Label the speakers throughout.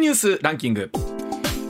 Speaker 1: ニュースランキング。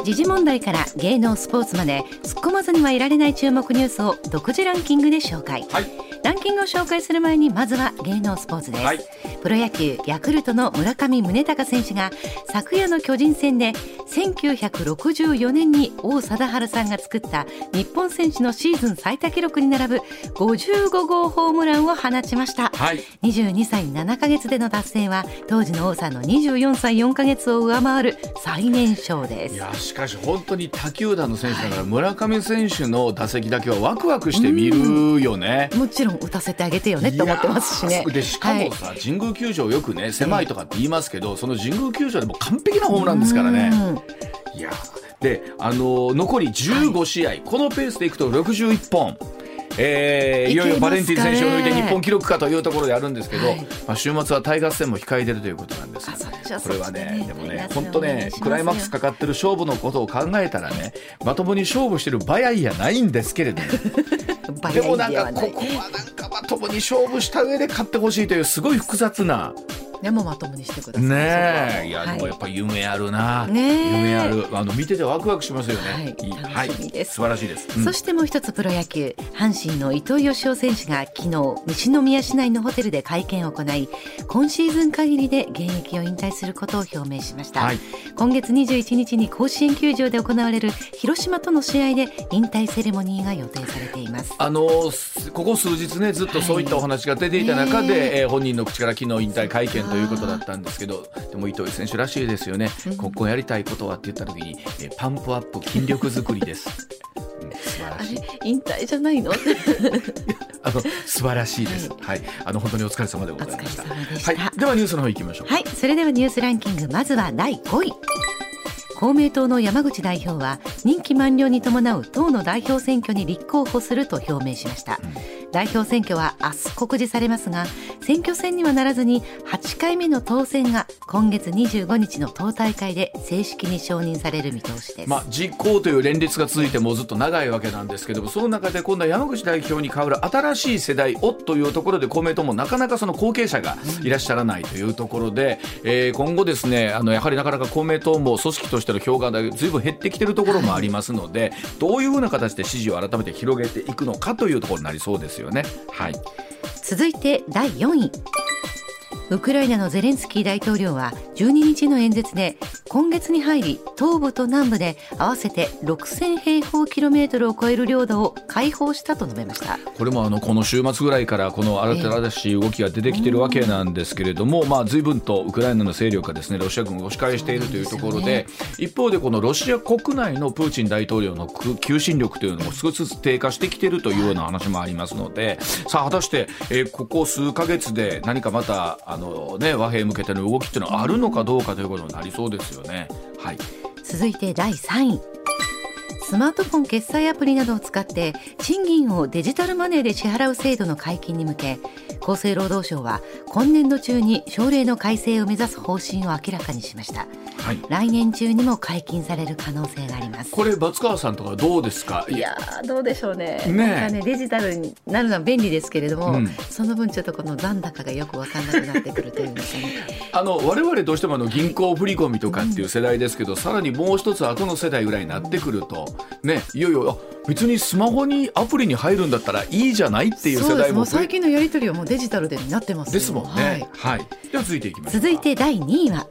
Speaker 2: 時事問題から芸能スポーツまで突っ込まずにはいられない注目ニュースを独自ランキングで紹介、
Speaker 1: はい
Speaker 2: ランキングを紹介する前にまずは芸能スポーツです、
Speaker 1: はい。
Speaker 2: プロ野球ヤクルトの村上宗隆選手が昨夜の巨人戦で1964年に王貞治さんが作った日本選手のシーズン最多記録に並ぶ55号ホームランを放ちました。
Speaker 1: はい。
Speaker 2: 22歳7ヶ月での達成は当時の王さんの24歳4ヶ月を上回る最年少です。
Speaker 1: いやしかし本当に他球団の選手だから村上選手の打席だけはワクワクして見るよね。
Speaker 2: もちろん打たせてあげてよねって思ってますしね
Speaker 1: でしかもさ、神宮球場よくね狭いとかって言いますけど、その神宮球場でも完璧なホームランですからね。
Speaker 2: うん
Speaker 1: いやーであのー残り15試合、このペースでいくと61本。えーいよいよバレンティン選手を抜いて日本記録かというところであるんですけど、
Speaker 2: はい。
Speaker 1: まあ、週末はタイガース戦も控えてるということなんですこれは
Speaker 2: ね
Speaker 1: ねでもね本当ねクライマックスかかってる勝負のことを考えたらねまともに勝負してる場合やないんですけれども。
Speaker 2: バ
Speaker 1: でもなんかここはなんかまともに勝負した上で勝ってほしいというすごい複雑な。
Speaker 2: でもまともにしてください。
Speaker 1: ねえ。いや
Speaker 2: はい。
Speaker 1: でもやっぱり夢あるな、夢ある。あの見ててワクワクしますよね、
Speaker 2: はい。
Speaker 1: 素晴らしいです、うん。
Speaker 2: そしてもう一つプロ野球。阪神の伊藤義雄選手が昨日西宮市内のホテルで会見を行い今シーズン限りで現役を引退することを表明しました、
Speaker 1: はい。
Speaker 2: 今月21日に甲子園球場で行われる広島との試合で引退セレモニーが予定されています。
Speaker 1: あのすここ数日ねずっとそういったお話が出ていた中
Speaker 2: はい
Speaker 1: え。ー本人の口から昨日引退会見ということだったんですけどでも伊藤選手らしいですよね、今後やりたいことはって言った時に、えーパンプアップ筋力作りです、
Speaker 2: あれ引退じゃないの？
Speaker 1: あの素晴らしいです、はい、あの本当にお疲れ様でございました。はい、ではニュースの方行きましょう。
Speaker 2: はい、それではニュースランキングまずは第5位公明党の山口代表は任期満了に伴う党の代表選挙に立候補すると表明しました、代表選挙は明日告示されますが選挙戦にはならずに8回目の当選が今月25日の党大会で正式に承認される見通しです、
Speaker 1: まあ、実行という連立が続いてもうずっと長いわけなんですけどもその中で今度は山口代表に代わる新しい世代をというところで公明党もなかなかその後継者がいらっしゃらないというところで、えー今後ですねあのやはりなかなか公明党も組織としての評価がずいぶん減ってきてるところもありますので、どういうふうな形で支持を改めて広げていくのかというところになりそうですよね。はい
Speaker 2: 続いて第4位ウクライナのゼレンスキー大統領は12日の演説で今月に入り東部と南部で合わせて6000平方キロメートルを超える領土を解放したと述べました。
Speaker 1: これもあのこの週末ぐらいからこの新しい動きが出てきているわけなんですけれども、まあ、随分とウクライナの勢力がですねロシア軍を押し返しているというところで一方でこのロシア国内のプーチン大統領の求心力というのも少しずつ低下してきているというような話もありますのでさあ果たして、えーここ数ヶ月で何かまたあの、のね、和平向けての動きっていうのはあるのかどうかということになりそうですよね。はい
Speaker 2: 続いて第3位スマートフォン決済アプリなどを使って賃金をデジタルマネーで支払う制度の解禁に向け厚生労働省は今年度中に省令の改正を目指す方針を明らかにしました。
Speaker 1: はい。
Speaker 2: 来年中にも解禁される可能性があります。
Speaker 1: これ松川さんとかどうですか？
Speaker 2: いやーどうでしょうね。
Speaker 1: ねえ。
Speaker 2: なんかねデジタルになるのは便利ですけれども、
Speaker 1: うん。
Speaker 2: その分ちょっとこの残高がよく分かんなくなってくるというんですかね。
Speaker 1: あの我々どうしてもあの銀行振り込みとかっていう世代ですけど、さらにもう一つ後の世代ぐらいになってくるとねいよいよあ別にスマホにアプリに入るんだったらいいじゃないっていう世
Speaker 2: そうですも
Speaker 1: 代も
Speaker 2: う最近のやり取りはもうデジタルでになってますよ
Speaker 1: ですもん
Speaker 2: はい
Speaker 1: ね。はい。では続いていきましょう。
Speaker 2: 続いて第2位は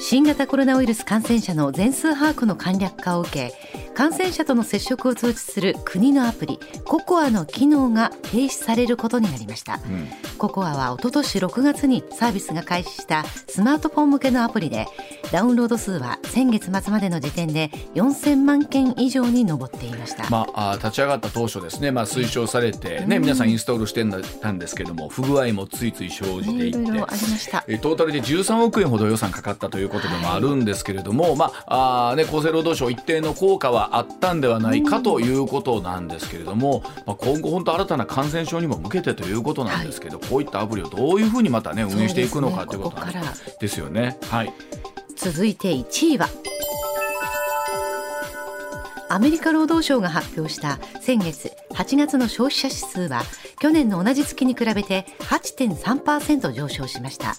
Speaker 2: 新型コロナウイルス感染者の全数把握の簡略化を受け感染者との接触を通知する国のアプリココアの機能が停止されることになりました、
Speaker 1: うん。
Speaker 2: ココアは一昨年6月にサービスが開始したスマートフォン向けのアプリでダウンロード数は先月末までの時点で4000万件以上に上っていました、
Speaker 1: まあ、あー立ち上がった当初ですね、まあ、推奨されて、ね皆さんインストールしてたんですけども不具合もついつい生じていって、
Speaker 2: いろいろありました。
Speaker 1: えートータルで13億円ほど予算かかったということでもあるんですけれども、まああーね、厚生労働省一定の効果はあったんではないかということなんですけれども、まあ、今後本当新たな感染症にも向けてということなんですけど、こういったアプリをどういうふうにまたね運営していくのかということですよね。はい。
Speaker 2: 続いて1位はアメリカ労働省が発表した先月8月の消費者指数は去年の同じ月に比べて8.3%上昇しました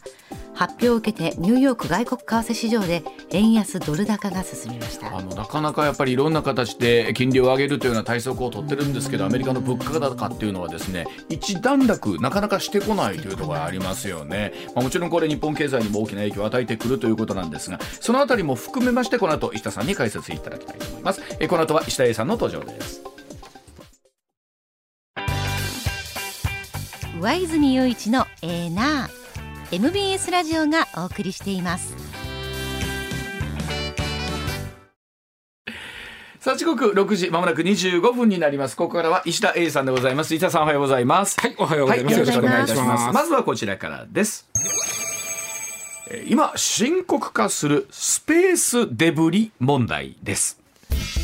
Speaker 2: 発表を受けてニューヨーク外国為替市場で円安ドル高が進みました。
Speaker 1: あのなかなかやっぱりいろんな形で金利を上げるというような対策を取ってるんですけどアメリカの物価高っていうのはですね一段落なかなかしてこないというところがありますよね、まあ、もちろんこれ日本経済にも大きな影響を与えてくるということなんですがそのあたりも含めましてこの後石田さんに解説いただきたいと思います。えこの後は石田 A さんの登場です。
Speaker 2: 上泉雄一のエーナー MBS ラジオがお送りしています。
Speaker 1: さあ時刻6時まもなく25分になります。ここからは石田 A さんでございます。石田さんおはようございます。
Speaker 3: はいおはようございます、
Speaker 1: よろしくお願いいたします。
Speaker 3: ま
Speaker 1: ずはこちらからです。えー今深刻化するスペースデブリ問題です。えー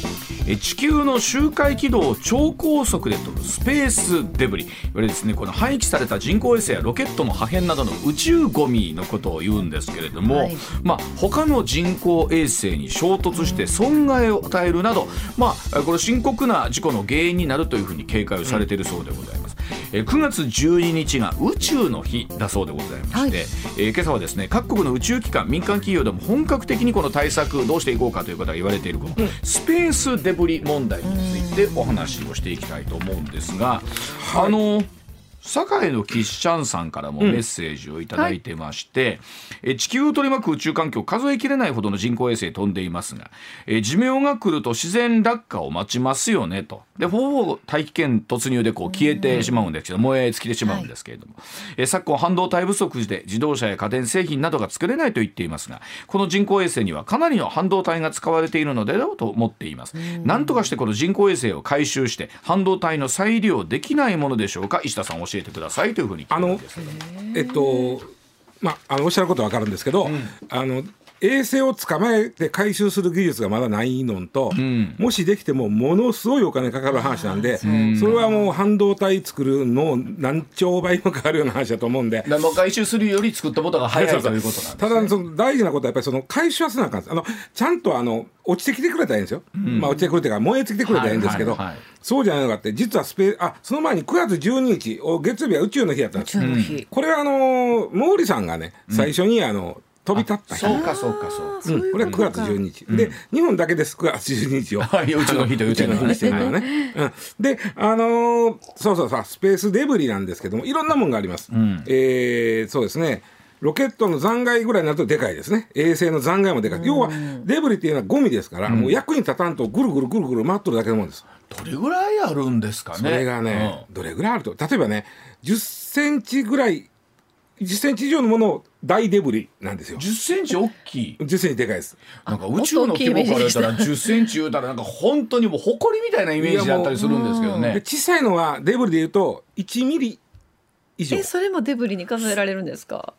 Speaker 1: 地球の周回軌道を超高速で飛ぶスペースデブリ。いわゆるですねこの廃棄された人工衛星やロケットの破片などの宇宙ゴミのことを言うんですけれども、
Speaker 2: はい。
Speaker 1: まあ他の人工衛星に衝突して損害を与えるなど、まあこれ深刻な事故の原因になるというふうに警戒をされているそうでございます。えー9月12日が宇宙の日だそうでございまして、
Speaker 2: はい。
Speaker 1: えー今朝はですね各国の宇宙機関民間企業でも本格的にこの対策どうしていこうかということが言われているこのスペースデブリ問題についてお話をしていきたいと思うんですが、あの堺のキッシャンさんからもメッセージをいただいてまして、え地球を取り巻く宇宙環境数えきれないほどの人工衛星飛んでいますが、え寿命が来ると自然落下を待ちますよねと。でほぼ大気圏突入でこう消えてしまうんですけど、燃え尽きてしまうんですけれども、え昨今半導体不足で自動車や家電製品などが作れないと言っていますがこの人工衛星にはかなりの半導体が使われているのでだろうと思っています、なんとかしてこの人工衛星を回収して半導体の再利用できないものでしょうか？石田さん教えてくださいというふうに聞いてるんですけど
Speaker 3: えっとまああのおっしゃることはわかるんですけど、あの衛星を捕まえて回収する技術がまだないのと、もしできてもものすごいお金かかる話なんで、それはもう半導体作るのを何兆倍もかかるような話だと思うんで。
Speaker 1: 回収するより作ったことが早いということなんです
Speaker 3: ただその大事なことはやっぱりその回収はせなあかんですあのちゃんとあの落ちてきてくれたらいいんですよ、まあ落ちてくれてから燃え尽きてくれたらいいんですけど、
Speaker 1: はいはいはい
Speaker 3: そうじゃないのかって実はスペあその前に9月12日お月曜日は宇宙の日やったんです
Speaker 2: 宇宙の日、
Speaker 3: これはあの毛利さんがね最初にあの飛び立った日、
Speaker 1: そうかそうかそう
Speaker 3: うん。これは9月12日、で日本だけです。9月12日を。
Speaker 1: はい宇宙の日と
Speaker 3: 宇宙の日にしてるのは
Speaker 1: ね
Speaker 3: ね、うん、であのーそうそうさスペースデブリなんですけどもいろんなもんがあります、えーそうですね。ロケットの残骸ぐらいになるとでかいですね。衛星の残骸もでかい、要はデブリっていうのはゴミですから、もう役に立たんとぐるぐるぐるぐる回っとるだけのもんです。
Speaker 1: どれぐらいあるんですかね。
Speaker 3: それがね、どれぐらいあると。例えばね10センチぐらい10センチ以上のものを大デブリなんですよ。
Speaker 1: うん、10センチ大きい。
Speaker 3: 10センチでかいです。
Speaker 1: なんか宇宙の規模から言ったら10センチ言うたらなんか本当にもう誇りみたいなイメージだったりするんですけど
Speaker 3: で
Speaker 1: ね。
Speaker 3: 小さいのはデブリでいうと1ミリ以上。
Speaker 4: えそれもデブリに数えられるんですか？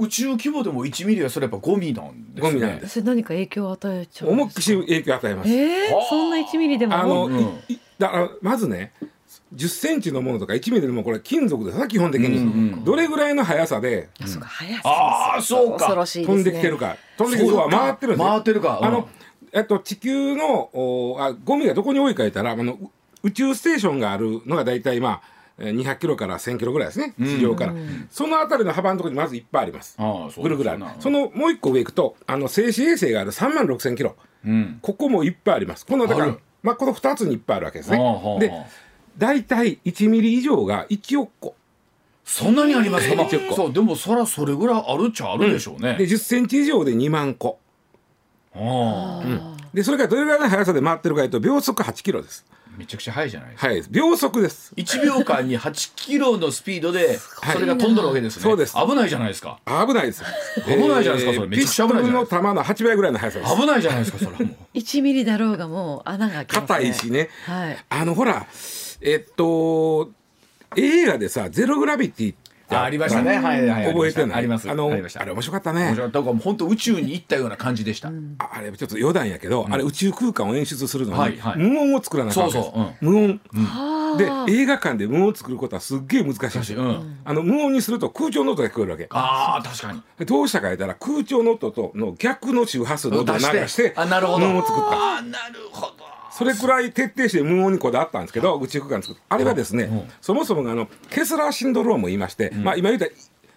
Speaker 1: 宇宙規模でも1ミリはそれやっぱゴミなんですね。
Speaker 3: ゴミなんで
Speaker 4: それ何か影響を与えちゃうん
Speaker 3: 重くし影響を与えます、
Speaker 4: えー？
Speaker 1: はあ、
Speaker 4: そんな1ミリでも
Speaker 3: あの、
Speaker 1: うん
Speaker 3: だからまずね10センチのものとか1ミリでもこれ金属ですな基本的に、どれぐらいの速さで
Speaker 4: あそうか速さ
Speaker 1: あーそうか。
Speaker 4: 恐ろしいですね。
Speaker 3: 飛んできてるか、飛んできてる要は回ってるんですよ。
Speaker 1: 回ってるか。うん。
Speaker 3: あの、えっと、地球のおあゴミがどこに多いか言ったらあのう宇宙ステーションがあるのが大体まあえー200キロから1000キロぐらいですね地上から、そのあたりの幅のところにまずいっぱいあります。
Speaker 1: ああそう
Speaker 3: ぐるぐるある
Speaker 1: その。
Speaker 3: そのもう一個上行くとあの静止衛星がある3万6千キロ。
Speaker 1: うん。
Speaker 3: ここもいっぱいあります。このだからまあ、この2つにいっぱいあるわけですね。で大体1ミリ以上が1億個。
Speaker 1: そんなにありますか？まあ
Speaker 3: 10個。
Speaker 1: そうでもそらそれぐらいあるっちゃあるでしょうね。
Speaker 3: で10センチ以上で2万個。
Speaker 1: ああ
Speaker 3: でそれがどれぐらいの速さで回ってるかというと秒速8キロです。
Speaker 1: めちゃくちゃ速いじゃないですか。
Speaker 3: はい。秒速です。
Speaker 1: 1秒間に8キロのスピードでそれが飛んどるわけですね。
Speaker 3: そうです。
Speaker 1: 危ないじゃないですか。
Speaker 3: 危ないです。
Speaker 1: 危ないじゃないですかそれ。めちゃくちゃ危ないじゃないです
Speaker 3: ピストルの弾の8倍ぐらいの速さです
Speaker 1: 危ないじゃないですかそれはもう。
Speaker 4: 1ミリだろうがもう穴が開きますね
Speaker 3: 硬いしね
Speaker 4: はい
Speaker 3: あのほらえっと映画でさ「ゼログラビティ」って
Speaker 1: あありましたね。はいはいはい。
Speaker 3: 覚えてない？
Speaker 1: あります。
Speaker 3: あの
Speaker 1: ありました
Speaker 3: あれ面白かった
Speaker 1: 面
Speaker 3: ね
Speaker 1: 白かっただから本当宇宙に行ったような感じでした。
Speaker 3: ああれちょっと余談やけど、あれ宇宙空間を演出するのに、
Speaker 1: はいはい
Speaker 3: 無音を作らなきゃいけない
Speaker 1: そうそう
Speaker 3: 無音、
Speaker 4: はあ
Speaker 3: で映画館で無音を作ることはすっげえ難しい
Speaker 1: うん。
Speaker 3: あの無音にすると空調の音が聞こえるわけ
Speaker 1: ああ確かに。
Speaker 3: でどうしたか言ったら空調の音との逆の周波数の音を流して
Speaker 1: あなるほど。
Speaker 3: 無音を作った
Speaker 1: ああなるほど。
Speaker 3: それくらい徹底して無音にこだわったんですけど宇宙空間作ったあれはですね、そもそもがあのケスラーシンドロームを言いまして、まあ今言った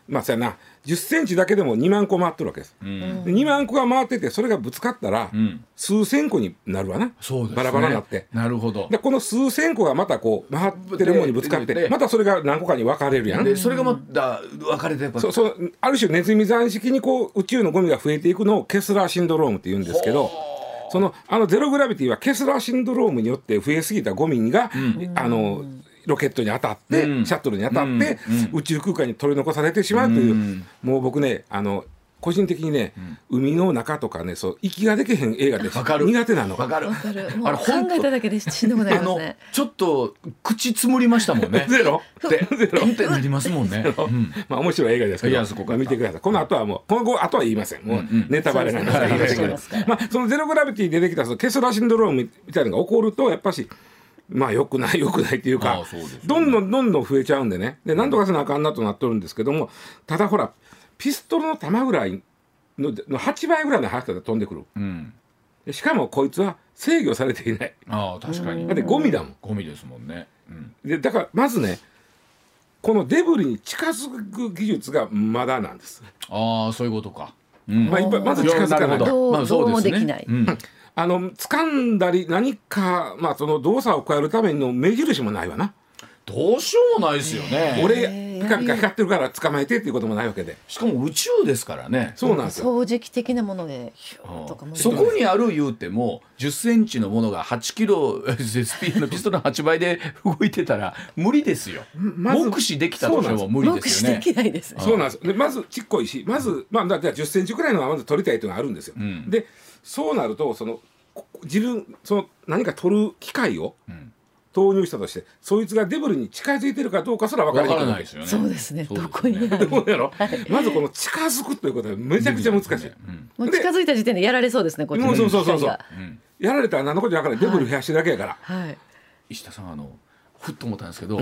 Speaker 3: まあそうやな10センチだけでも2万個回ってるわけです、
Speaker 1: うん。
Speaker 3: で2万個が回っててそれがぶつかったら、
Speaker 1: ん。
Speaker 3: 数千個になるわな。
Speaker 1: そうですね。
Speaker 3: バラバラになって。
Speaker 1: なるほど。
Speaker 3: でこの数千個がまたこう回ってるものにぶつかっ
Speaker 1: で
Speaker 3: てまたそれが何個かに分かれるやん。
Speaker 1: でそれがまた分かれてやっぱ
Speaker 3: そそうある種ネズミ山式にこう宇宙のゴミが増えていくのをケスラーシンドロームって言うんですけどそのあのゼログラビティはケスラーシンドロームによって増えすぎたゴミが、あのロケットに当たって、
Speaker 1: うん。
Speaker 3: シャトルに当たって、宇宙空間に取り残されてしまうという、もう僕ねあの個人的にね、海の中とかねそう息ができへん映画で
Speaker 1: わかる。
Speaker 3: 苦手なの。
Speaker 1: 分かる。
Speaker 4: わかる。もう考
Speaker 1: あれ本当
Speaker 4: えただけでしんどくなり
Speaker 1: あの
Speaker 4: ますね
Speaker 1: ちょっと口つむりましたもんね。
Speaker 3: ゼロ
Speaker 1: でって。なりますもんね、うん。
Speaker 3: まあ面白い映画ですけど
Speaker 1: いやそこか。ら
Speaker 3: まあ見てください。この後はもうこの後後は言いません。もうネタバレなんですから
Speaker 4: そう
Speaker 3: んけど まあそのゼログラビティでできたそのケスラーシンドロームみたいなのが起こるとやっぱしまあ良くない良くないっていう
Speaker 1: あ
Speaker 3: か
Speaker 1: ね。
Speaker 3: どんどんどんどん増えちゃうんでね。で何とかせなあかんなとなっとるんですけどもただほらピストルの弾ぐらいのの8倍ぐらいの速さで飛んでくる。
Speaker 1: うん。
Speaker 3: でしかもこいつは制御されていない。
Speaker 1: ああ確かに。
Speaker 3: だってゴミだもん。
Speaker 1: ゴミですもんね、うん、
Speaker 3: でだからまずねこのデブリに近づく技術がまだなんです。
Speaker 1: ああそういうことか、うん。
Speaker 3: まあ、いっぱいまず近づかない。
Speaker 4: ど。う
Speaker 1: まあそうですね。
Speaker 4: どうもできない。
Speaker 1: うん。
Speaker 3: あの掴んだり何か、まあ、その動作を加えるための目印もないわな。
Speaker 1: どうしようもないですよね。
Speaker 3: 俺
Speaker 4: ー
Speaker 3: ピカピカ光ってるから捕まえてっていうこともないわけで。
Speaker 1: しかも宇宙ですからね
Speaker 3: そうなんですよ。
Speaker 4: 掃除機的なものでヒューとかも
Speaker 1: そこにある言うても10センチのものが8キロスピのピストルの8倍で動いてたら無理ですよ。
Speaker 3: まず
Speaker 1: 目視できたとしても無理
Speaker 4: 目視で
Speaker 1: ですよね。
Speaker 4: きないですね
Speaker 3: そうなんですでまずちっこいしまず、まあ、だって10センチくらいのはまず取りたいというのがあるんですよ。
Speaker 1: ん
Speaker 3: でそうなるとそのこ自分その何か取る機械を
Speaker 1: ん
Speaker 3: 投入したとしてそいつがデブリに近づいてるかどうかすら分から
Speaker 1: わ
Speaker 3: ない。
Speaker 1: からないですよね。
Speaker 4: そうですね。どこにある。
Speaker 3: どうやろ？まずこの近づくということはめちゃくちゃ難しい。
Speaker 1: うん。
Speaker 4: もう近づいた時点でやられそうですねこっちの
Speaker 3: もうそうそうそうそう。やられたら何のことやからデブリ増やしてるだけやから。
Speaker 4: はい。
Speaker 1: 石田さんあのふっと思ったんですけど、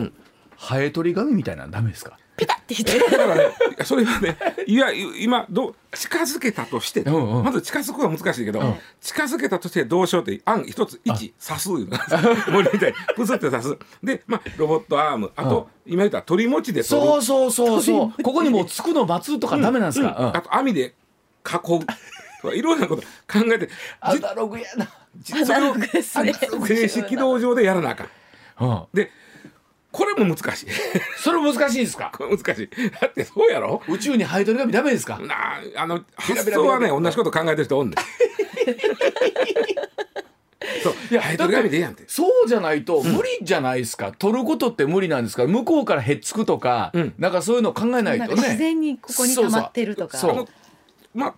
Speaker 1: ハエ取り紙みたいなのダメですか？
Speaker 4: ピタッてして
Speaker 3: だからね、それはね、いや、今、どう、近づけたとして、
Speaker 1: うんうん
Speaker 3: まず近づくは難しいけど、近づけたとしてどうしようって、案一つ、一、刺すいうの。森みたいに、プスって刺す。で、まあ、ロボットアーム、あと、今言った鳥持ちで取る。
Speaker 1: そうそうそうそう。ここにもうつくの待つとかダメなんです
Speaker 3: うん
Speaker 1: か。
Speaker 3: あと、網で囲う。とかいろんなこと考えて、
Speaker 1: アナログやな。
Speaker 3: じ
Speaker 4: アナログですね
Speaker 3: それを静止軌道上でやらなあかん。
Speaker 1: うん。
Speaker 3: で、これも難しい。
Speaker 1: それ難しいですか？
Speaker 3: これ難しい。だってそうやろ？
Speaker 1: 宇宙にハエ取り紙ダメですか？
Speaker 3: なあ、あの、発想はね、同じこと考えてる人おんねん。そう、いや、ハエ取り紙でいいやんって。
Speaker 1: そうじゃないと無理じゃないですか、取ることって無理なんですか？ら向こうからへっつくとか、
Speaker 3: うん
Speaker 1: なんかそういうの考えないとね
Speaker 4: 自然にここに溜まってるとか
Speaker 1: そうそう
Speaker 3: まあ、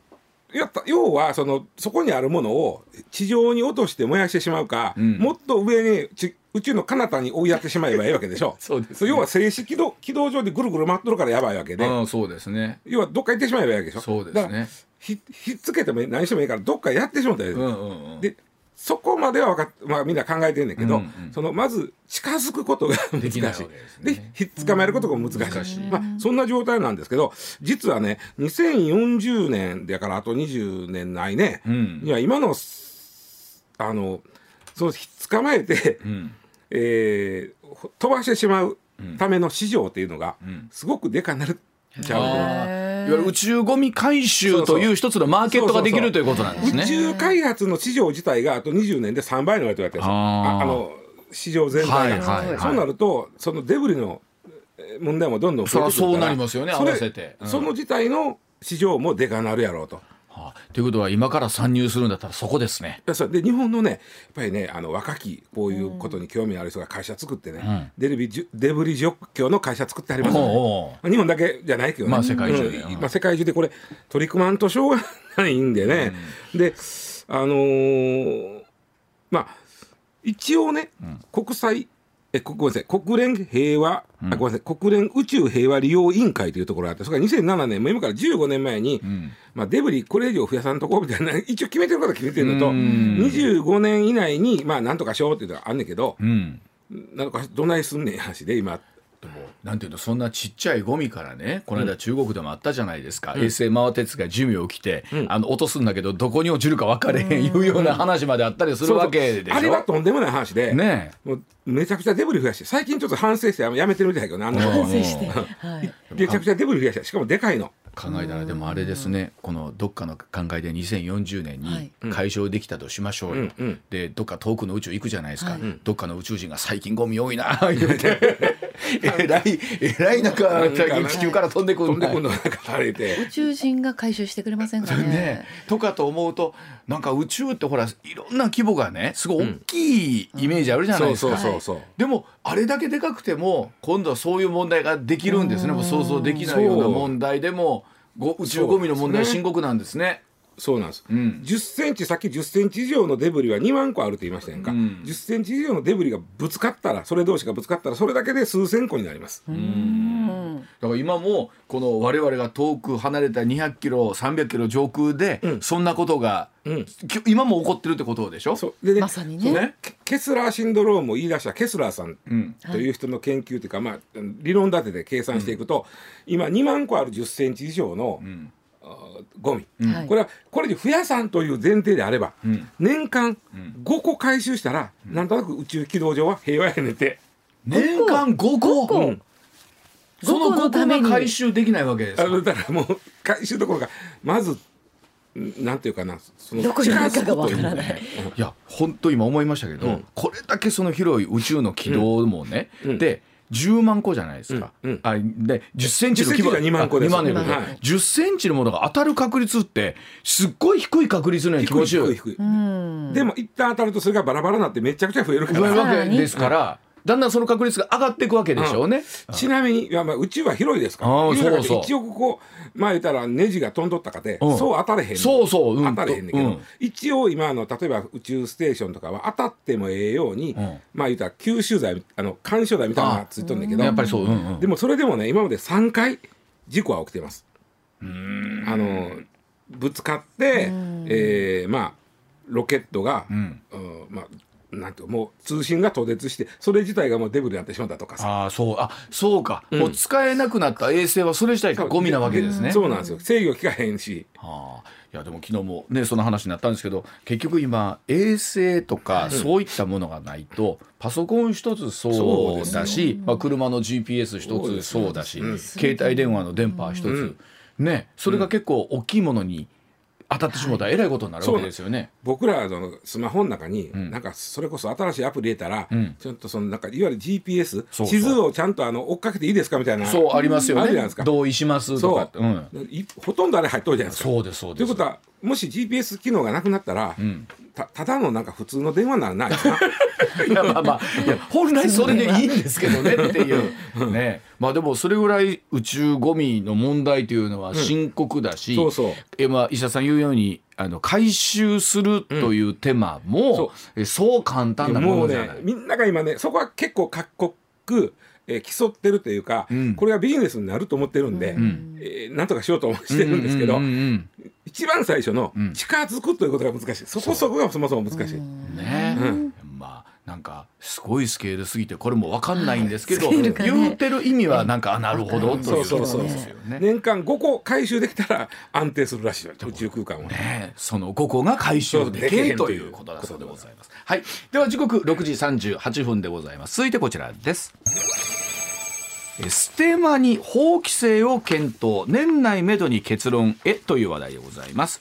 Speaker 3: やった要はそのそこにあるものを地上に落として燃やしてしまうか、
Speaker 1: ん
Speaker 3: もっと上にち宇宙の彼方に追いやってしまえばいいわけでしょ。
Speaker 1: そうですね。
Speaker 3: 要は静止軌道軌道上でぐるぐる回っとるからやばいわけで、
Speaker 1: うん、そうですね。
Speaker 3: 要はどっか行ってしまえばいいわけでしょ。
Speaker 1: そうですね。
Speaker 3: ひひっつけても何してもいいからどっかやってしまったらいい、
Speaker 1: うんうんうん。
Speaker 3: でそこまでは分かっ、まあ、みんな考えてんねんけど、
Speaker 1: うんうん
Speaker 3: そのまず近づくことが難しい。
Speaker 1: でね
Speaker 3: でひっつかまえることが難しい,、
Speaker 1: 難しい。
Speaker 3: まあ、そんな状態なんですけど実はね2040年だからあと20年ないね、
Speaker 1: うん。
Speaker 3: いや今のあのそのひっ捕まえて、
Speaker 1: うん
Speaker 3: えーほ飛ばしてしまうための市場っていうのが
Speaker 1: ん。
Speaker 3: すごくでかになるちゃう
Speaker 1: いわゆる宇宙ゴミ回収という一つのマーケットができるということなんですね。
Speaker 3: 宇宙開発の市場自体があと20年で3倍になると言われてる
Speaker 1: あー
Speaker 3: あ。あの市場全体が、
Speaker 1: はいはいはい。
Speaker 3: そうなるとそのデブリのえー問題もどんどん増えてくるから。
Speaker 1: そそうなりますよね合わせて。うん。
Speaker 3: その自体の市場もでかなるやろうと。
Speaker 1: はあ。ということは今から参入するんだったらそこですね。
Speaker 3: で日本のねやっぱりねあの若きこういうことに興味ある人が会社作ってね、デブリジュデブリ除去の会社作ってありますよね。
Speaker 1: おうおう。
Speaker 3: まあ日本だけじゃないけどね、
Speaker 1: まあ世界中で
Speaker 3: うん。まあ、世界中でこれ取り組まんとしょうがないんでね、であのーまあ一応ね、国際えこごめんなさい。国連平和、あごめんなさい。国連宇宙平和利用委員会というところがあってそれが2007年もう今から15年前に、まあ、デブリこれ以上増やさんとこうみたいな 一応決めてることは決めてるのと
Speaker 1: うん。
Speaker 3: 25年以内にまあなんとかしようっていうのがあんねんけど、
Speaker 1: うん。
Speaker 3: なんかどないすんねん話で今もう
Speaker 1: なんていうのそんなちっちゃいゴミからねこの間中国でもあったじゃないですか、衛星マー鉄が寿命を来て、あの落とすんだけどどこに落ちるか分かれへんいうような話まであったりするわけでしょ。
Speaker 3: あれはとんでもない話で、
Speaker 1: ね
Speaker 3: もうめちゃくちゃデブリ増やして最近ちょっと反省してやめてるみたいだけどねあんなこと
Speaker 4: 反省して、はい、
Speaker 3: めちゃくちゃデブリ増やしてしかもでかいの。
Speaker 1: 考えたらでもあれですねこのどっかの考えで2040年に解消できたとしましょうよ、
Speaker 3: うんうん。
Speaker 1: でどっか遠くの宇宙行くじゃないですか、
Speaker 4: はい。
Speaker 1: どっかの宇宙人が最近ゴミ多いな言うて えらいえらいなん。か地球から飛んでく
Speaker 3: 飛んでくんのなんかあれて。
Speaker 4: 宇宙人が回収してくれませんかね。
Speaker 1: ね、とかと思うとなんか宇宙ってほらいろんな規模がねすごい大きいイメージあるじゃないですか。
Speaker 3: そうそうそう。
Speaker 1: でもあれだけでかくても今度はそういう問題ができるんですね。もう想像できないような問題でもご宇宙ゴミの問題は深刻なんですね。
Speaker 3: そうなんです、
Speaker 1: ん。
Speaker 3: 10センチさっき10センチ以上のデブリは2万個あると言いましたやんか、
Speaker 1: ん。
Speaker 3: 10センチ以上のデブリがぶつかったらそれ同士がぶつかったらそれだけで数千個になります、
Speaker 4: うん。
Speaker 1: だから今もこの我々が遠く離れた200キロ300キロ上空で
Speaker 3: うん。
Speaker 1: そんなことが、
Speaker 3: うん。
Speaker 1: き今も起こってるってことでしょ？
Speaker 3: でね
Speaker 4: まさにね。
Speaker 3: そうケケスラーシンドロームを言い出したケスラーさん。
Speaker 1: うん。
Speaker 3: という人の研究というか、まあ、理論立てで計算していくと、今2万個ある10センチ以上の、
Speaker 1: ん。
Speaker 3: あーゴミ、
Speaker 4: はい。
Speaker 3: これはこれで増やさんという前提であれば、
Speaker 1: ん。
Speaker 3: 年間5個回収したら、なんとなく宇宙軌道上は平和やねんて。
Speaker 1: 年間5個
Speaker 4: ？5個。
Speaker 3: うん。
Speaker 1: その
Speaker 4: 5個の
Speaker 1: 5個
Speaker 4: ために
Speaker 1: が回収できないわけですか？
Speaker 3: だからもう回収どころかまずんなんていうかなその
Speaker 4: どこにあるかがわからない。
Speaker 1: いや本当今思いましたけど、
Speaker 3: うん。
Speaker 1: これだけその広い宇宙の軌道もね、
Speaker 3: うん。
Speaker 1: で10万個じゃないですか、
Speaker 3: うんうん。
Speaker 1: あで10センチの規模
Speaker 3: 10センチが2万個です。
Speaker 1: あ2万ね
Speaker 3: はい。
Speaker 1: 10センチのものが当たる確率ってすっごい低い確率のような気持ちよ。
Speaker 3: 低い低い低い、
Speaker 4: うん。
Speaker 3: でも一旦当たるとそれがバラバラになってめちゃくちゃ増えるから。
Speaker 1: 増えるわけですから、だんだんその確率が上がっていくわけでしょうね。
Speaker 3: ちなみにいやまあ宇宙は広いですから。
Speaker 1: あー
Speaker 3: 広い中で
Speaker 1: そうそう。
Speaker 3: 一億個まあ言ったらネジが飛んどったかで、
Speaker 1: うん。
Speaker 3: そう当たれへんねん
Speaker 1: そうそう。うん。
Speaker 3: 当たれへんねんけど、
Speaker 1: うん。
Speaker 3: 一応今あの例えば宇宙ステーションとかは当たってもええように、
Speaker 1: ん。
Speaker 3: まあ言ったら吸収剤あの干渉剤みたいなのがついとんだけど
Speaker 1: やっぱりそう、うんうん。
Speaker 3: でもそれでもね今まで3回事故は起きてます。あのぶつかって、えーまあロケットが、
Speaker 1: ん。
Speaker 3: うんまあなんてもう通信が途絶してそれ自体がもうデブリになってしまったとかさ。
Speaker 1: ああそうあそうか、もう使えなくなった衛星はそれ自体がゴミなわけですね。
Speaker 3: そうなんですよ。制御効かへんし。
Speaker 1: はあ、いやでも昨日もねその話になったんですけど結局今衛星とかそういったものがないと、パソコン一つそうだし、まあ、車の GPS 一つそうだし、携帯電話の電波一つ、ねそれが結構大きいものに当たってしまったらえらいことになるわけです。よね。
Speaker 3: 僕らのスマホの中に、
Speaker 1: ん。
Speaker 3: なんかそれこそ新しいアプリ入れたら、
Speaker 1: ん。
Speaker 3: ちょっとそのなんかいわゆる GPS
Speaker 1: そうそう。
Speaker 3: 地図をちゃんとあの追っかけていいですかみたいな。
Speaker 1: そうありますよね。
Speaker 3: あるじゃないですか。
Speaker 1: 同意しますとかって、う。ん、
Speaker 3: いほとんどあれ入っとるじゃないですか。
Speaker 1: そうですそうです。
Speaker 3: ということはもし GPS 機能がなくなったら、
Speaker 1: ん。
Speaker 3: たただのなんか普通の電話ならないですな。
Speaker 1: いやまあまあ。いや本来それでいいんですけどねっていう。ねまあでもそれぐらい宇宙ゴミの問題というのは深刻だし、
Speaker 3: そうそう。
Speaker 1: えまあ医者さん言うようにあの回収するという手間も、
Speaker 3: そう。
Speaker 1: えそう簡単なものじゃない。
Speaker 3: ねみんなが今ねそこは結構各国、えー競ってるというか、
Speaker 1: うん。
Speaker 3: これがビジネスになると思ってるんで、
Speaker 1: ん。
Speaker 3: えーなんとかしようと思してるんですけど、
Speaker 1: うんうん
Speaker 3: 一番最初の
Speaker 1: ん。
Speaker 3: 近づくということが難しい、そこそこがそもそも難しい。
Speaker 1: うん。ね、
Speaker 3: うん。
Speaker 1: まあなんかすごいスケールすぎてこれも分かんないんですけど、
Speaker 4: ね
Speaker 1: 言うてる意味はなんかあなるほどという
Speaker 3: そうそう
Speaker 1: ね。
Speaker 3: 年間5個回収できたら安定するらしいよ宇宙空間は。
Speaker 1: ね、その5個が回収できるということだそうでございます。はい、では時刻6時38分でございます。続いてこちらです。えステマに法規制を検討年内めどに結論へという話題でございます。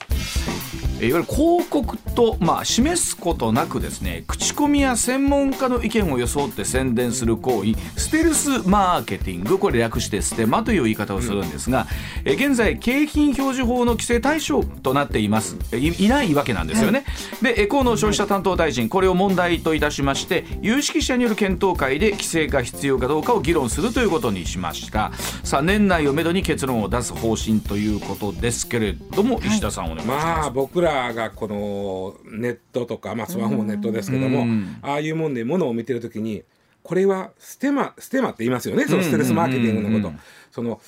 Speaker 1: えいわゆる広告と、まあ、示すことなくですね口コミや専門家の意見を装って宣伝する行為ステルスマーケティングこれ略してステマという言い方をするんですが、え現在景品表示法の規制対象となっていますえいいないわけなんですよね。でえ河野消費者担当大臣これを問題といたしまして有識者による検討会で規制が必要かどうかを議論するということにしましたさあ年内をめどに結論を出す方針ということですけれども、石田さんお願いします。
Speaker 3: まあ僕らがこのネットとか、まあ、スマホもネットですけども、
Speaker 1: うん
Speaker 3: ああいうもんでものを見てるときにこれはステマステマって言いますよねそのステルスマーケティングのこと、
Speaker 1: うんうんうん
Speaker 3: その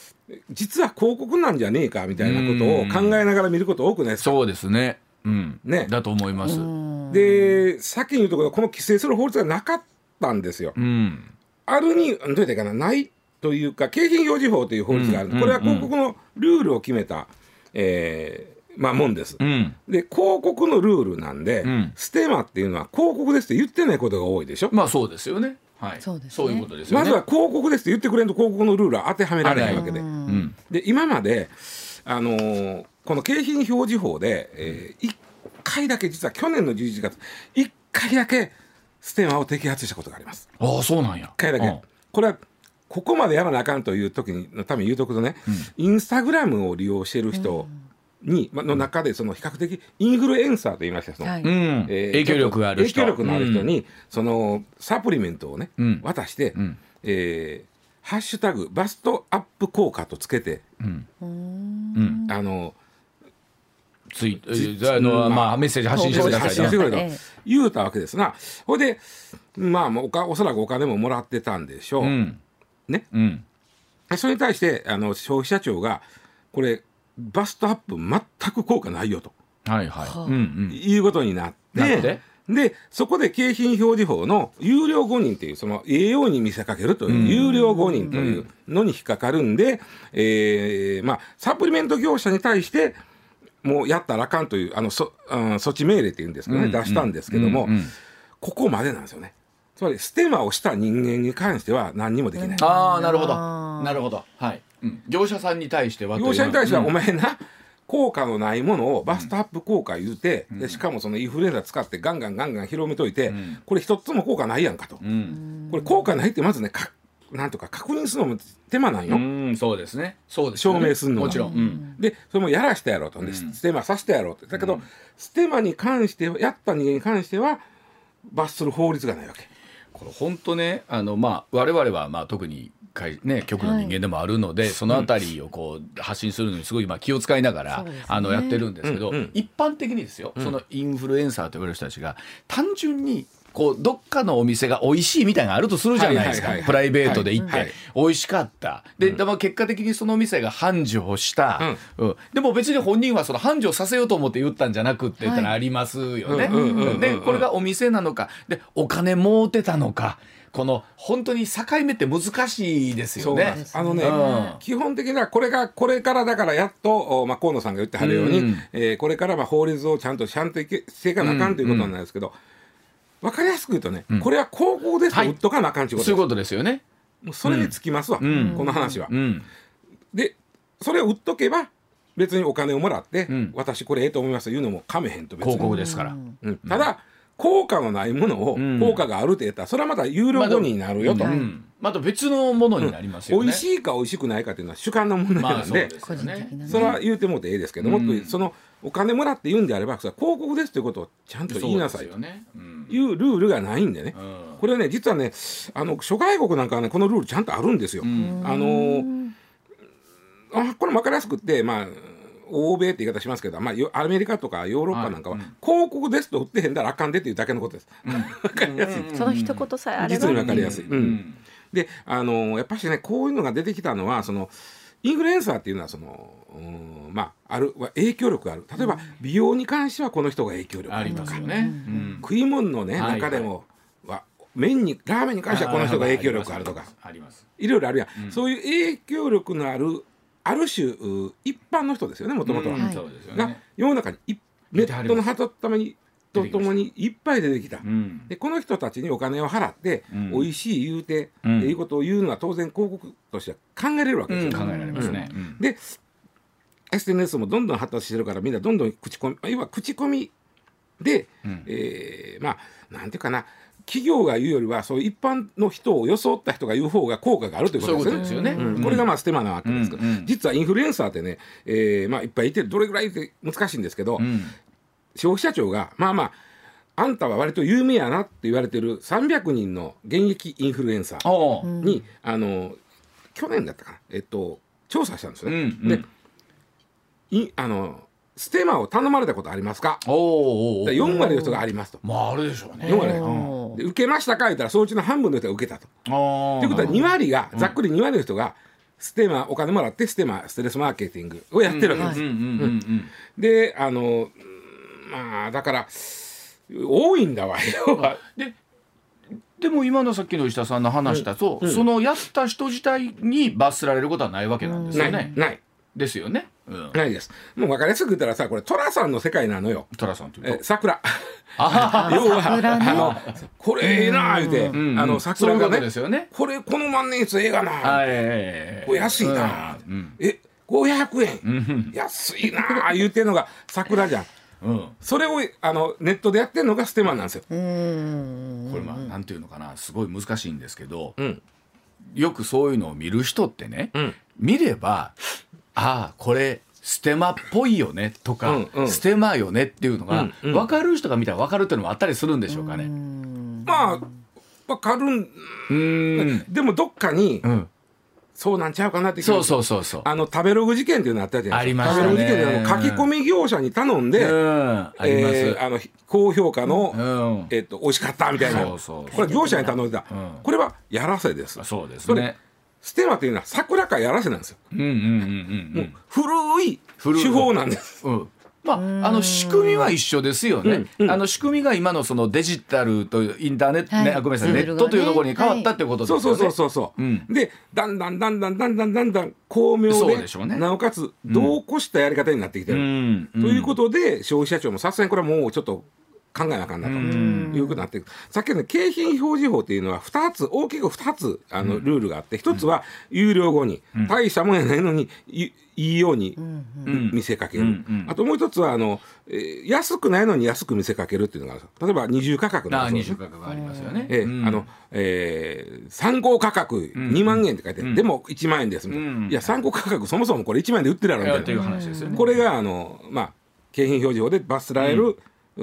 Speaker 3: 実は広告なんじゃねえかみたいなことを考えながら見ること多くないですか、
Speaker 1: そうですね。うん。
Speaker 3: ね
Speaker 1: だと思います。
Speaker 3: で先に言うところこの規制する法律がなかったんですよ。
Speaker 1: うん。
Speaker 3: あるにどうやってかな？ないというか景品表示法という法律があるんで、
Speaker 1: うん。
Speaker 3: これは広告のルールを決めた、えーまあ、もんです。
Speaker 1: うん。
Speaker 3: で広告のルールなんで、
Speaker 1: ん。
Speaker 3: ステマっていうのは広告ですって言ってないことが多いでしょ。
Speaker 1: まあそうですよね。はい。
Speaker 4: そうですね。
Speaker 1: いうことですよね。
Speaker 3: まずは広告ですって言ってくれんと広告のルールは当てはめられないわけで。
Speaker 1: うん。
Speaker 3: で今まで、あのーこの景品表示法で、え1回だけ実は去年の11月1回だけステマを摘発したことがあります。
Speaker 1: ああそうなんや。
Speaker 3: 1回だけ、
Speaker 1: うん。
Speaker 3: これはここまでやらなあかんという時にのために言うとくとね、インスタグラムを利用している人に、まの中でその比較的インフルエンサーと言いましてその、
Speaker 4: はい。
Speaker 1: うん。
Speaker 3: えー
Speaker 1: 影響力がある人。
Speaker 3: 影響力のある人に、そのサプリメントをね、
Speaker 1: うん。
Speaker 3: 渡して、
Speaker 1: ん。
Speaker 3: えーハッシュタグバストアップ効果とつけて、
Speaker 1: うん。
Speaker 4: うん。
Speaker 3: あの
Speaker 1: ツイあの、まあ、メッセージ発信してください。
Speaker 3: 発信してくれと
Speaker 4: ええ
Speaker 3: 言うたわけですな。ほいでまあもうおかおそらくお金ももらってたんでしょう。
Speaker 1: うん
Speaker 3: ね、
Speaker 1: うん。
Speaker 3: それに対してあの消費者庁がこれバストアップ全く効果ないよと。
Speaker 1: はいはい、
Speaker 4: はあ。
Speaker 1: うんうん。
Speaker 3: いうことになって。
Speaker 1: なって
Speaker 3: でそこで景品表示法の有料誤認というその栄養に見せかけるという有料誤認というのに引っかかるんで、えーまあ、サプリメント業者に対してもうやったらあかんというあのそ、うん措置命令っていうんですけどね、
Speaker 1: うん
Speaker 3: 出したんですけども、
Speaker 1: うんうん。
Speaker 3: ここまでなんですよね。つまりステマをした人間に関しては何にもできない。
Speaker 1: ああなるほど。なるほど。はい、うん、業者さんに対しては
Speaker 3: 業者に対しては、
Speaker 1: うん。
Speaker 3: お前な効果のないものをバストアップ効果言うて、でしかもそのインフルエンザ使ってガンガンガンガン広めといて、
Speaker 1: ん。
Speaker 3: これ一つも効果ないやんかと、
Speaker 1: うん。
Speaker 3: これ効果ないってまずねかなんとか確認するのも手間なんよ、
Speaker 1: うん。そうですね。そうですよね。
Speaker 3: 証明するのは
Speaker 1: もちろん、うん。
Speaker 3: でそれもやらしてやろうと。で、ステマさせてやろうってだけど、ステマに関してはやった人間に関しては罰する法律がないわけ。
Speaker 1: これ本当ねあのまあ我々はまあ特に会ね局の人間でもあるので、そのあたりをこう発信するのにすごいまあ気を使いながら、あのやってるんですけど、
Speaker 3: うんうん。
Speaker 1: 一般的にですよ、そのインフルエンサーと言われる人たちが単純にこうどっかのお店が美味しいみたいなのがあるとするじゃないですか、プライベートで行って、
Speaker 3: はい
Speaker 1: 美味しかった。で、でも結果的にその店が繁盛をした、うん。でも別に本人はその繁盛させようと思って言ったんじゃなくって言ったらありますよね。
Speaker 3: うんうんうんうん
Speaker 1: でこれがお店なのか。でお金儲てたのか。この本当に境目って難しいですよね。
Speaker 3: あのね、
Speaker 1: うん。
Speaker 3: 基本的にはこれがこれからだからやっと、おまあ、河野さんが言ってはるように、
Speaker 1: うん。
Speaker 3: えーこれからまあ法律をちゃんとちゃんといけしていかなあかんということなんですけど、わかりやすく言うとね、これは高校ですと
Speaker 1: はい。
Speaker 3: 売っとかなあかんということです、
Speaker 1: そういうことですよね。
Speaker 3: もうそれにつきますわ、
Speaker 1: ん。
Speaker 3: この話は。
Speaker 1: うん、
Speaker 3: でそれを売っとけば別にお金をもらって、
Speaker 1: ん。
Speaker 3: 私これええと思いますというのもかめへんと別に。
Speaker 1: 広告ですから。
Speaker 3: うん。ただ効果のないものを
Speaker 1: ん。
Speaker 3: 効果があるって言ったらそれはまた有料後になるよと、
Speaker 1: うん。また別のものになりますよね。
Speaker 3: 美味しいか美味しくないかっていうのは主観の問題
Speaker 1: ま
Speaker 3: なんで、
Speaker 1: あそ
Speaker 3: れは言うてもうてええですけど、もっとそのお金もらって言うんであればそれは広告ですということをちゃんと言いなさいと。いうルールがないんでね、
Speaker 1: うん。
Speaker 3: これはね実はねあの諸外国なんかはねこのルールちゃんとあるんですよ。
Speaker 1: ん。
Speaker 3: あのーあこれも分かりやすくってまあ欧米って言い方しますけど、まあ、よアメリカとかヨーロッパなんかは、広告ですと売ってへんだらあかんでっていうだけのことです。わかりやすい。
Speaker 4: その一言さえあれば。
Speaker 3: 実に分かりやすい。うん。
Speaker 1: うん。
Speaker 3: であのやっぱしねこういうのが出てきたのはそのインフルエンサーっていうのはその、うんまああるは影響力がある。例えば、美容に関してはこの人が影響力
Speaker 1: あ
Speaker 3: るとか、
Speaker 1: ね。うん。
Speaker 3: 食い物のね、
Speaker 1: はい
Speaker 3: 中でもは麺にラーメンに関してはこの人が影響力あるとか。いろいろあるやん、そういう影響力のあるある種う一般の人ですよねもともとは、
Speaker 1: うんそうですよ
Speaker 3: が
Speaker 1: ね。
Speaker 3: 世の中にいネットの発達ためにとともにいっぱい出てきた。
Speaker 1: うん。
Speaker 3: でこの人たちにお金を払って、
Speaker 1: うん。
Speaker 3: 美味しい言うて、
Speaker 1: うん。
Speaker 3: っていうことを言うのは当然広告としては考えれるわけですよ、
Speaker 1: 考えられますね。うん。
Speaker 3: で SNS もどんどん発達してるからみんなどんどん口コミ要は口コミで、
Speaker 1: うん。
Speaker 3: えーまあなんていうかな企業が言うよりはそう一般の人を装った人が言う方が効果があるということですよね。
Speaker 1: こ
Speaker 3: れがまあステマなわけですけど、実はインフルエンサーってね、えーまあ、いっぱいいてどれぐらいって難しいんですけど、
Speaker 1: うん。
Speaker 3: 消費者庁がまあまああんたは割と有名やなって言われてる300人の現役インフルエンサーに、あの去年だったかな、えっと、調査したんですよね。でいあのステマを頼まれたことありますか？
Speaker 1: おうおう
Speaker 3: で4割の人がありますと。
Speaker 1: まああるでしょうね。
Speaker 3: 4割
Speaker 4: おー
Speaker 3: で受けましたか言ったらそのうちの半分の人が受けたと。ということは2割が、ざっくり2割の人がステマお金もらってステマステレスマーケティングをやってるわけです。
Speaker 1: うんうんうんうん
Speaker 3: であのうんまあだから多いんだわ要は。
Speaker 1: ででも今のさっきの石田さんの話だと、そのやった人自体に罰せられることはないわけなんですよね。
Speaker 3: ないない
Speaker 1: ですよね。うん。
Speaker 3: ないです。もう分かりやすく言ったらさこれ寅さんの世界なのよ。
Speaker 1: 寅さんというと。
Speaker 3: え桜。
Speaker 1: あ
Speaker 3: 要は
Speaker 2: 桜ね。
Speaker 3: あのこれええなあ言うて、
Speaker 1: ん
Speaker 3: あの桜が
Speaker 1: そういう
Speaker 3: ね
Speaker 1: ですよね。
Speaker 3: これこの万年筆ええがな、
Speaker 1: はいえ
Speaker 3: これ安いな、
Speaker 1: うん。うん
Speaker 3: え500円、安いなあ言うてんのが桜じゃん。
Speaker 1: うん。
Speaker 3: それをあのネットでやってんのがステマなんですよ、
Speaker 1: これまあなんていうのかな。すごい難しいんですけど、
Speaker 3: うん。
Speaker 1: よくそういうのを見る人ってね、
Speaker 3: ん。
Speaker 1: 見ればああこれステマっぽいよねとか、
Speaker 3: うんうん。
Speaker 1: ステマよねっていうのが、
Speaker 3: うんうん。
Speaker 1: 分かる人が見たら分かるっていうのもあったりするんでしょうかね。
Speaker 3: まあわかるん
Speaker 1: うん。
Speaker 3: でもどっかに、
Speaker 1: うん、
Speaker 3: そうなんちゃうかなって
Speaker 1: そうそうそうそう。
Speaker 3: あの食べログ事件っていうのあったじゃないですか。
Speaker 1: ありましたね。
Speaker 3: 食べログ事件であの書き込み業者に頼んで、
Speaker 1: うん、あります。
Speaker 3: えーあの高評価の、
Speaker 1: うん。
Speaker 3: えっと美味しかったみたいな。
Speaker 1: そうそう
Speaker 3: これ業者に頼んでた、
Speaker 1: うん。
Speaker 3: これはやらせです。
Speaker 1: そうですね。
Speaker 3: ステマというのは桜かやらせなんですよ、
Speaker 1: うんうんうんうん
Speaker 3: 古い
Speaker 1: 古い
Speaker 3: 手法なんです。
Speaker 1: うん。うん。まあ、あの仕組みは一緒ですよね、あの仕組みが今のそのデジタルとインターネット、
Speaker 2: はい。
Speaker 1: ごめんなさい、ネットというところに変わったってことですよね。
Speaker 3: そうそうそうそうそう、
Speaker 1: うん。
Speaker 3: でだんだんだんだんだんだんだんだん巧妙で
Speaker 1: でしょうね
Speaker 3: なおかつ度を越したやり方になってきてる、
Speaker 1: うん
Speaker 3: ということで消費者庁もさすがにこれはもうちょっと考えなあかんなということになっていく。さっきのね景品表示法っていうのは2つ大きく2つあのルールがあって1つは有料後に大したもんやないのにいいいように見せかける、
Speaker 1: うんうん
Speaker 3: あともう一つはあの、えー安くないのに安く見せかけるっていうのがある。例えば二重価格
Speaker 1: あ
Speaker 3: なんですよ
Speaker 1: あ二重価格がありますよね。
Speaker 3: ええ
Speaker 1: うん。
Speaker 3: あのえー参考価格2万円って書いて、でも1万円ですみたいな、
Speaker 1: うん。
Speaker 3: いや参考価格そもそもこれ1万円で売ってるやろみたいな。
Speaker 1: いやという話ですよね。
Speaker 3: これがあの、まあ、景品表示法で罰せられる、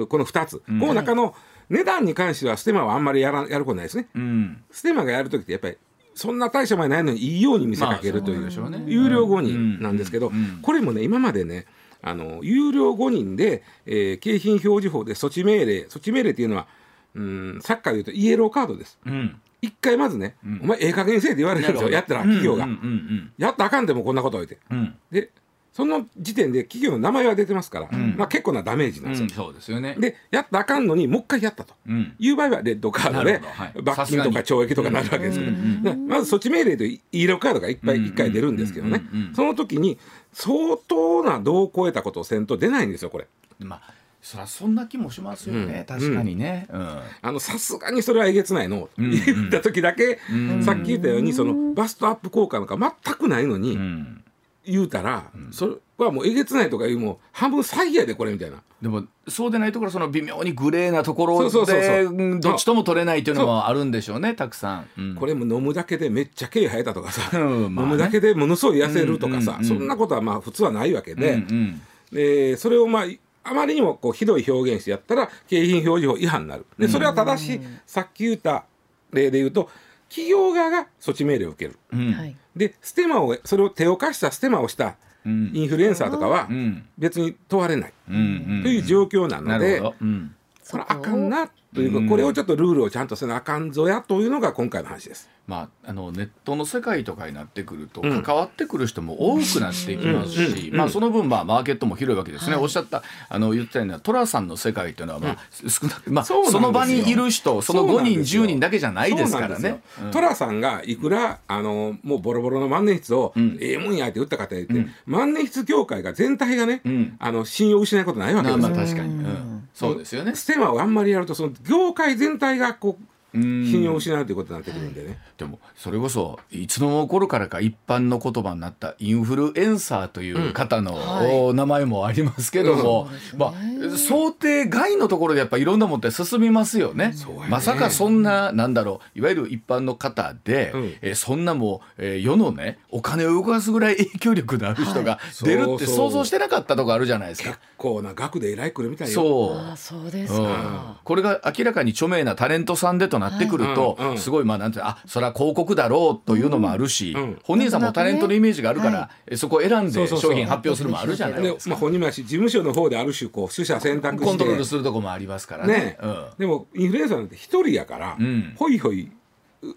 Speaker 3: この2つ、この中の値段に関してはステマはあんまりやらやることないですね。
Speaker 1: うん、
Speaker 3: ステマがやるときってやっぱりそんな大したもんやないのにいいように見せかけるという,、
Speaker 1: まあそうでしょうね。
Speaker 3: 有料誤認なんですけど、
Speaker 1: うん。うん。
Speaker 3: これもね今までねあの有料誤認で、えー景品表示法で措置命令措置命令っていうのはうんサッカーでいうとイエローカードです。
Speaker 1: うん、
Speaker 3: 一回まずね、お前ええ加減にせえって言われるんですよやったら企業が、
Speaker 1: うんうん
Speaker 3: やったらあかんでもこんなこと言って。
Speaker 1: うんうん。
Speaker 3: でその時点で企業の名前は出てますから、まあ、結構なダメージなんですよ。
Speaker 1: うん、そうですよね。
Speaker 3: でやったらあかんのにもう一回やったと。
Speaker 1: うん、
Speaker 3: いう場合はレッドカードで罰金とか懲役とかなるわけですけど、でまず措置命令とイエローカードがいっぱい一回出るんですけどね。
Speaker 1: うんうんうん
Speaker 3: その時に相当な度を超えたことをせんと出ないんですよこれ。
Speaker 1: まあそりゃそんな気もしますよね、確かにね。うん。
Speaker 3: あのさすがにそれはえげつないの、
Speaker 1: ん
Speaker 3: 言った時だけ、さっき言ったようにそのバストアップ効果なんか全くないのに
Speaker 1: うん
Speaker 3: 言うたら、それはもうえげつないとかいうもう半分詐欺やでこれみたいな。
Speaker 1: でもそうでないところその微妙にグレーなところ
Speaker 3: そうそうそうそう。
Speaker 1: でうんどっちとも取れないっていうのもあるんでしょうねたくさん。うん。
Speaker 3: これも飲むだけでめっちゃ毛生えたとかさ、
Speaker 1: うんまあね。
Speaker 3: 飲むだけでものすごい痩せるとかさ、
Speaker 1: うんうんうん。
Speaker 3: そんなことはまあ普通はないわけで、
Speaker 1: うんうん。
Speaker 3: でそれをまああまりにもこうひどい表現してやったら景品表示法違反になる。でそれは正しい、さっき言った例で言うと企業側が措置命令を受ける。
Speaker 1: うん。
Speaker 2: はい。
Speaker 3: でステマをそれを手を貸したステマをした
Speaker 1: うん。
Speaker 3: インフルエンサーとかは
Speaker 1: うん。
Speaker 3: 別に問われない。
Speaker 1: うんうん。
Speaker 3: という状況なので、
Speaker 1: なるほど。うん
Speaker 3: これあかんなというかこれをちょっとルールをちゃんとせなあかんぞやというのが今回の話です。
Speaker 1: まあ、あのネットの世界とかになってくると
Speaker 3: うん。
Speaker 1: 関わってくる人も多くなっていきますし、
Speaker 3: うん。
Speaker 1: まあ、その分まあマーケットも広いわけですね、おっしゃったあの言ったような寅さんの世界というのはまあ少なく、まあ、
Speaker 3: そ
Speaker 1: の場にいる人その5人
Speaker 3: そうなんですよ。
Speaker 1: 10人だけじゃないですからね。うん
Speaker 3: トラさんがいくらあのもうボロボロの万年筆を、
Speaker 1: ん。
Speaker 3: ええもんやって売った方言って、万年筆業界が全体がね、
Speaker 1: ん。
Speaker 3: あの信用を失うことないわけ
Speaker 1: まあ
Speaker 3: ですよ。
Speaker 1: まあ確かに、うんそうですよね。
Speaker 3: ステマをあんまりやるとその業界全体がこう信用を失うということになってくるんでね。
Speaker 1: でもそれこそいつの頃からか一般の言葉になったインフルエンサーという方の、
Speaker 2: はい。
Speaker 1: お名前もありますけども、まあ、想定外のところでやっぱいろんなもんって進みますよね。
Speaker 3: ね。
Speaker 1: まさかそんななんだろういわゆる一般の方で、
Speaker 3: うん。
Speaker 1: えーそんなもう、えー世のねお金を動かすぐらい影響力のある人が出るって
Speaker 3: そうそう。
Speaker 1: 想像してなかったとこあるじゃないです
Speaker 3: 結
Speaker 1: か。
Speaker 3: 構な額でえらい来るみたいよ。
Speaker 1: そう。
Speaker 2: そうです
Speaker 1: うん。
Speaker 2: か、
Speaker 1: これが明らかに著名なタレントさんでとなってくると、すごいまあなんていうのあそれは広告だろうというのもあるし、
Speaker 3: うん。
Speaker 1: 本人さんもタレントのイメージがあるから、そこを選んで商品発表するのもあるじゃない
Speaker 3: で
Speaker 1: ですか。
Speaker 3: まあ、本人も事務所の方である種こう取捨選択して。
Speaker 1: コントロールするとこもありますからね。
Speaker 3: でもインフルエンサーなんて一人やから、
Speaker 1: うん。
Speaker 3: ほいほいう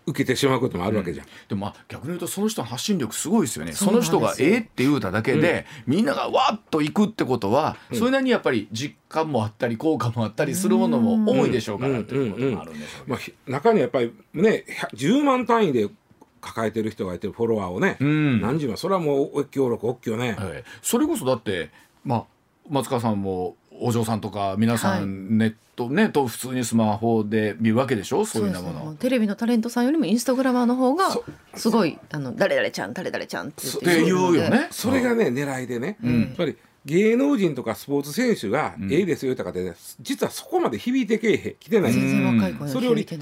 Speaker 3: 受けてしまうこともあるわけじゃん。
Speaker 1: でもまあ逆に言うとその人の発信力すごいですよね。その人がええって言うただけで、みんながわっと行くってことは、それなりにやっぱり実感もあったり効果もあったりするものも多いでしょうからということもあるんでしょうけど。
Speaker 3: まあ、ひ中にはやっぱりね1 10万単位で抱えてる人がいてフォロワーをね、
Speaker 1: ん。
Speaker 3: 何十万。それはもうおっきょうろくおっきょね、
Speaker 1: はい、それこそだって、まあ、松川さんもお嬢さんとか皆さんネットね、と普通にスマホで見るわけでしょ？そういうようなもの。
Speaker 2: テレビのタレントさんよりもインスタグラマーの方がすごいあの誰々ちゃん誰々ちゃんって言って
Speaker 1: って言うよね。
Speaker 3: それがね狙いでね、やっぱり芸能人とかスポーツ選手がええですよとかで、実はそこまで響いてけえへん来てない。ん。です
Speaker 2: 全然若い子に
Speaker 3: それより一。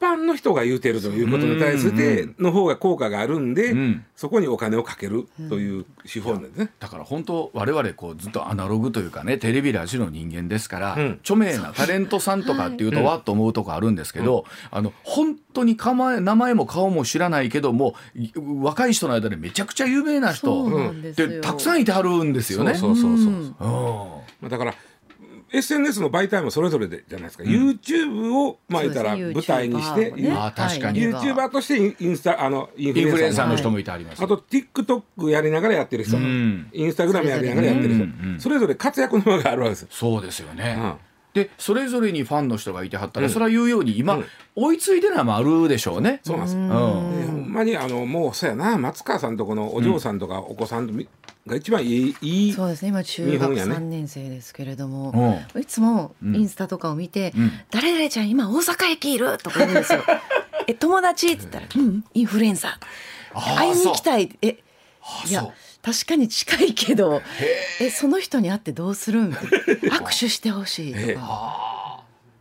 Speaker 3: 般の人が言うてるということに対しての方が効果があるんで、
Speaker 1: ん。
Speaker 3: そこにお金をかけるという手法なんですね。
Speaker 1: だから本当我々こうずっとアナログというかねテレビラジオの人間ですから、
Speaker 3: ん。
Speaker 1: 著名なタレントさんとかっていうとわっと思うとこあるんですけど、あの本当にかま名前も顔も知らないけどもい若い人の間でめちゃくちゃ有名な人
Speaker 2: そうなんですよ。
Speaker 1: でたくさんいてはるんですよね。
Speaker 3: そうそうそうそう。だから SNS の媒体もそれぞれでじゃないですか、YouTube をまあ言ったら舞台にして、
Speaker 2: YouTuber もね。
Speaker 1: あー確かに。
Speaker 2: はい。
Speaker 3: YouTuber としてインスタあのイン
Speaker 1: フルエン
Speaker 3: サーの
Speaker 1: 人もいてあります。
Speaker 3: あと TikTok やりながらやってる人、
Speaker 1: ん
Speaker 3: インスタグラムやりながらやってる人、
Speaker 1: うんうん。
Speaker 3: それぞれ活躍の場があるわけですよ。
Speaker 1: そうですよね。
Speaker 3: うん
Speaker 1: でそれぞれにファンの人がいてはったら、それは言うように今、追いついでないもあるでしょうね。
Speaker 3: そうなんですよ。
Speaker 1: うん。
Speaker 3: でほんまにあのもうそうやな。松川さんとこのお嬢さんとかお子さんとみが一番いい,、いい
Speaker 2: そうですね。今中学
Speaker 3: 日本やね。
Speaker 2: 3年生ですけれども、
Speaker 1: う
Speaker 2: いつもインスタとかを見て「
Speaker 1: ん。
Speaker 2: 誰々ちゃん今大阪駅いる!」とか言うんですよ。え友達？って言ったら「うんインフルエンサー」会いに行きたいえ
Speaker 1: あ
Speaker 2: いや確かに近いけどえ。その人に会ってどうするん 握手してほしいとか。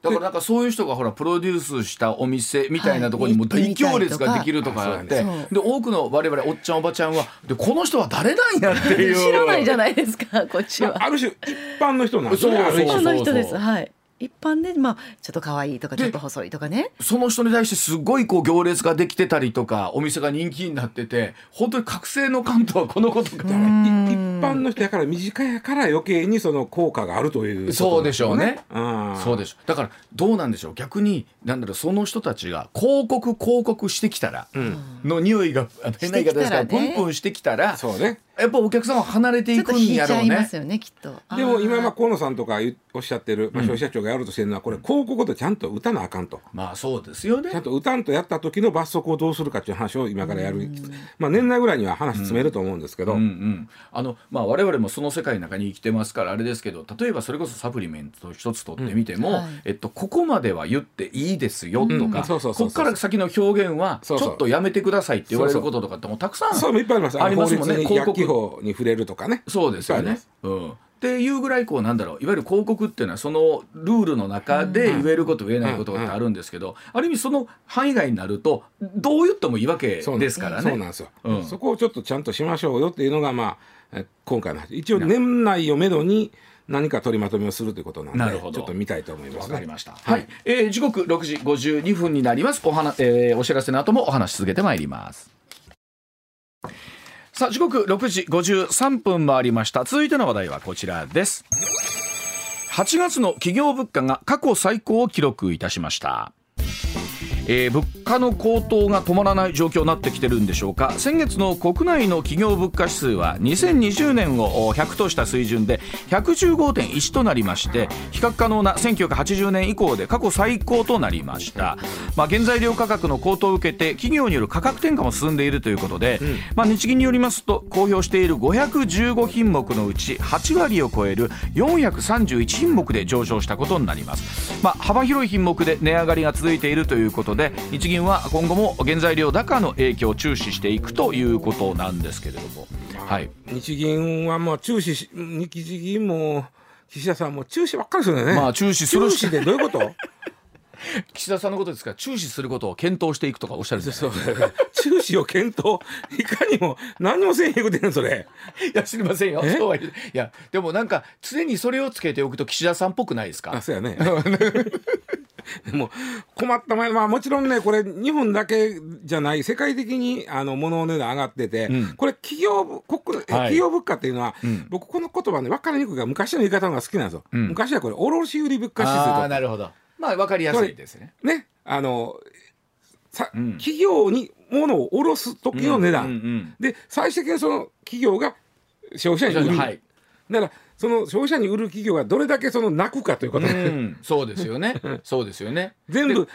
Speaker 1: だからなんかそういう人がほらプロデュースしたお店みたいなところにも
Speaker 2: はい
Speaker 1: 大行列ができるとかあって、で多くの我々おっちゃんおばちゃんはでこの人は誰なんやっていう。
Speaker 2: 知らないじゃないですかこっちは。
Speaker 3: ある種一般の人なんですよね。
Speaker 2: 一般でまあちょっと可愛いとかちょっと細いとかね。
Speaker 1: その人に対してすごいこう行列ができてたりとかお店が人気になってて本当に覚醒の関東はこのことか
Speaker 3: い一般の人やから身近やから余計にその効果があるということ
Speaker 1: そうでしょうね。
Speaker 3: うん。
Speaker 1: そうでしょだからどうなんでしょう？逆になんだろうその人たちが広告広告してきたらの匂いが変な言い方ですからプンプンしてきたら
Speaker 3: そうね
Speaker 1: やっぱお客さんは離れて
Speaker 2: ちょっと
Speaker 1: いくん
Speaker 2: 引いちゃいま
Speaker 1: やろうね
Speaker 2: すよねきっと。
Speaker 3: でも今ま河野さんとかおっしゃってる、まあ、消費者庁がやろうとしてるのはこれ広告とちゃんと打たなあかんと。
Speaker 1: まあそうですよね。
Speaker 3: ちゃんと打たんとやった時の罰則をどうするかっていう話を今からやる、まあ、年内ぐらいには話詰めると思うんですけど、
Speaker 1: うんうん、あのまあ我々もその世界の中に生きてますからあれですけど例えばそれこそサプリメント一つ取ってみても、
Speaker 2: うん。はい。
Speaker 1: えっと、ここまでは言っていいですよと
Speaker 3: うん。
Speaker 1: か
Speaker 3: そうそうそうそう。
Speaker 1: ここから先の表現はちょっとやめてくださいって言われることとかってもうたくさん
Speaker 3: そういうのいっぱいあります。
Speaker 1: ありますもんね。広告
Speaker 3: 薬機法に触れるとかね。
Speaker 1: そうですよね。うん。っていうぐらいこうなんだろういわゆる広告っていうのはそのルールの中で言えること言えないことってあるんですけど、ある意味その範囲外になるとどう言ってもいいわけです。からね。
Speaker 3: そうなんですよ、
Speaker 1: うん。
Speaker 3: そこをちょっとちゃんとしましょうよっていうのがまあえ今回の話。一応年内をめどに何か取りまとめをするということなんで
Speaker 1: なるほど。
Speaker 3: ちょっと見たいと思います。ね
Speaker 1: わかりました。は、
Speaker 3: はい。い、
Speaker 1: えー時刻6時52分になります。お話、えーお知らせの後もお話し続けてまいります。さあ時刻6時53分回りました。続いての話題はこちらです。8月の企業物価が過去最高を記録いたしました。えー物価の高騰が止まらない状況になってきてるんでしょうか。先月の国内の企業物価指数は2020年を100とした水準で115.1となりまして比較可能な1980年以降で過去最高となりました、まあ、原材料価格の高騰を受けて企業による価格転嫁も進んでいるということで、まあ、日銀によりますと公表している515品目のうち8割を超える431品目で上昇したことになります、まあ、幅広い品目で値上がりが続いているということで日銀は今後も原材料高の影響を注視していくということなんですけれども、はい、
Speaker 3: 日銀はもう注視し日銀も岸田さんも注視ばっかりするよね。
Speaker 1: まあ注視する
Speaker 3: 注視でどういうこと？
Speaker 1: 岸田さんのことですから注視することを検討していくとかおっしゃるんです
Speaker 3: そう注視を検討。いかにも何もせえへんことやんそれ。
Speaker 1: いや知りませんよ。
Speaker 3: え？
Speaker 1: そうはいやでもなんか常にそれをつけておくと岸田さんっぽくないですか？
Speaker 3: あそうやね で も困った前まあもちろんねこれ日本だけじゃない世界的にあの物の値段上がってて、
Speaker 1: うん。
Speaker 3: これ企業ぶ国え企業物価っていうのは、
Speaker 1: ん。
Speaker 3: 僕この言葉ね分かりにくいから昔の言い方の方が好きなんですよ、
Speaker 1: ん。
Speaker 3: 昔はこれ卸売物価指数と
Speaker 1: ああなるほど。まあわかりやすいですね。
Speaker 3: ねあのさ、
Speaker 1: うん。
Speaker 3: 企業に物を卸す時の値段、で最終的にその企業が消費者に売る、
Speaker 1: はい。
Speaker 3: だからその消費者に売る企業がどれだけその泣くかということで、
Speaker 1: うん、そうですよね。そうですよね。
Speaker 3: 全部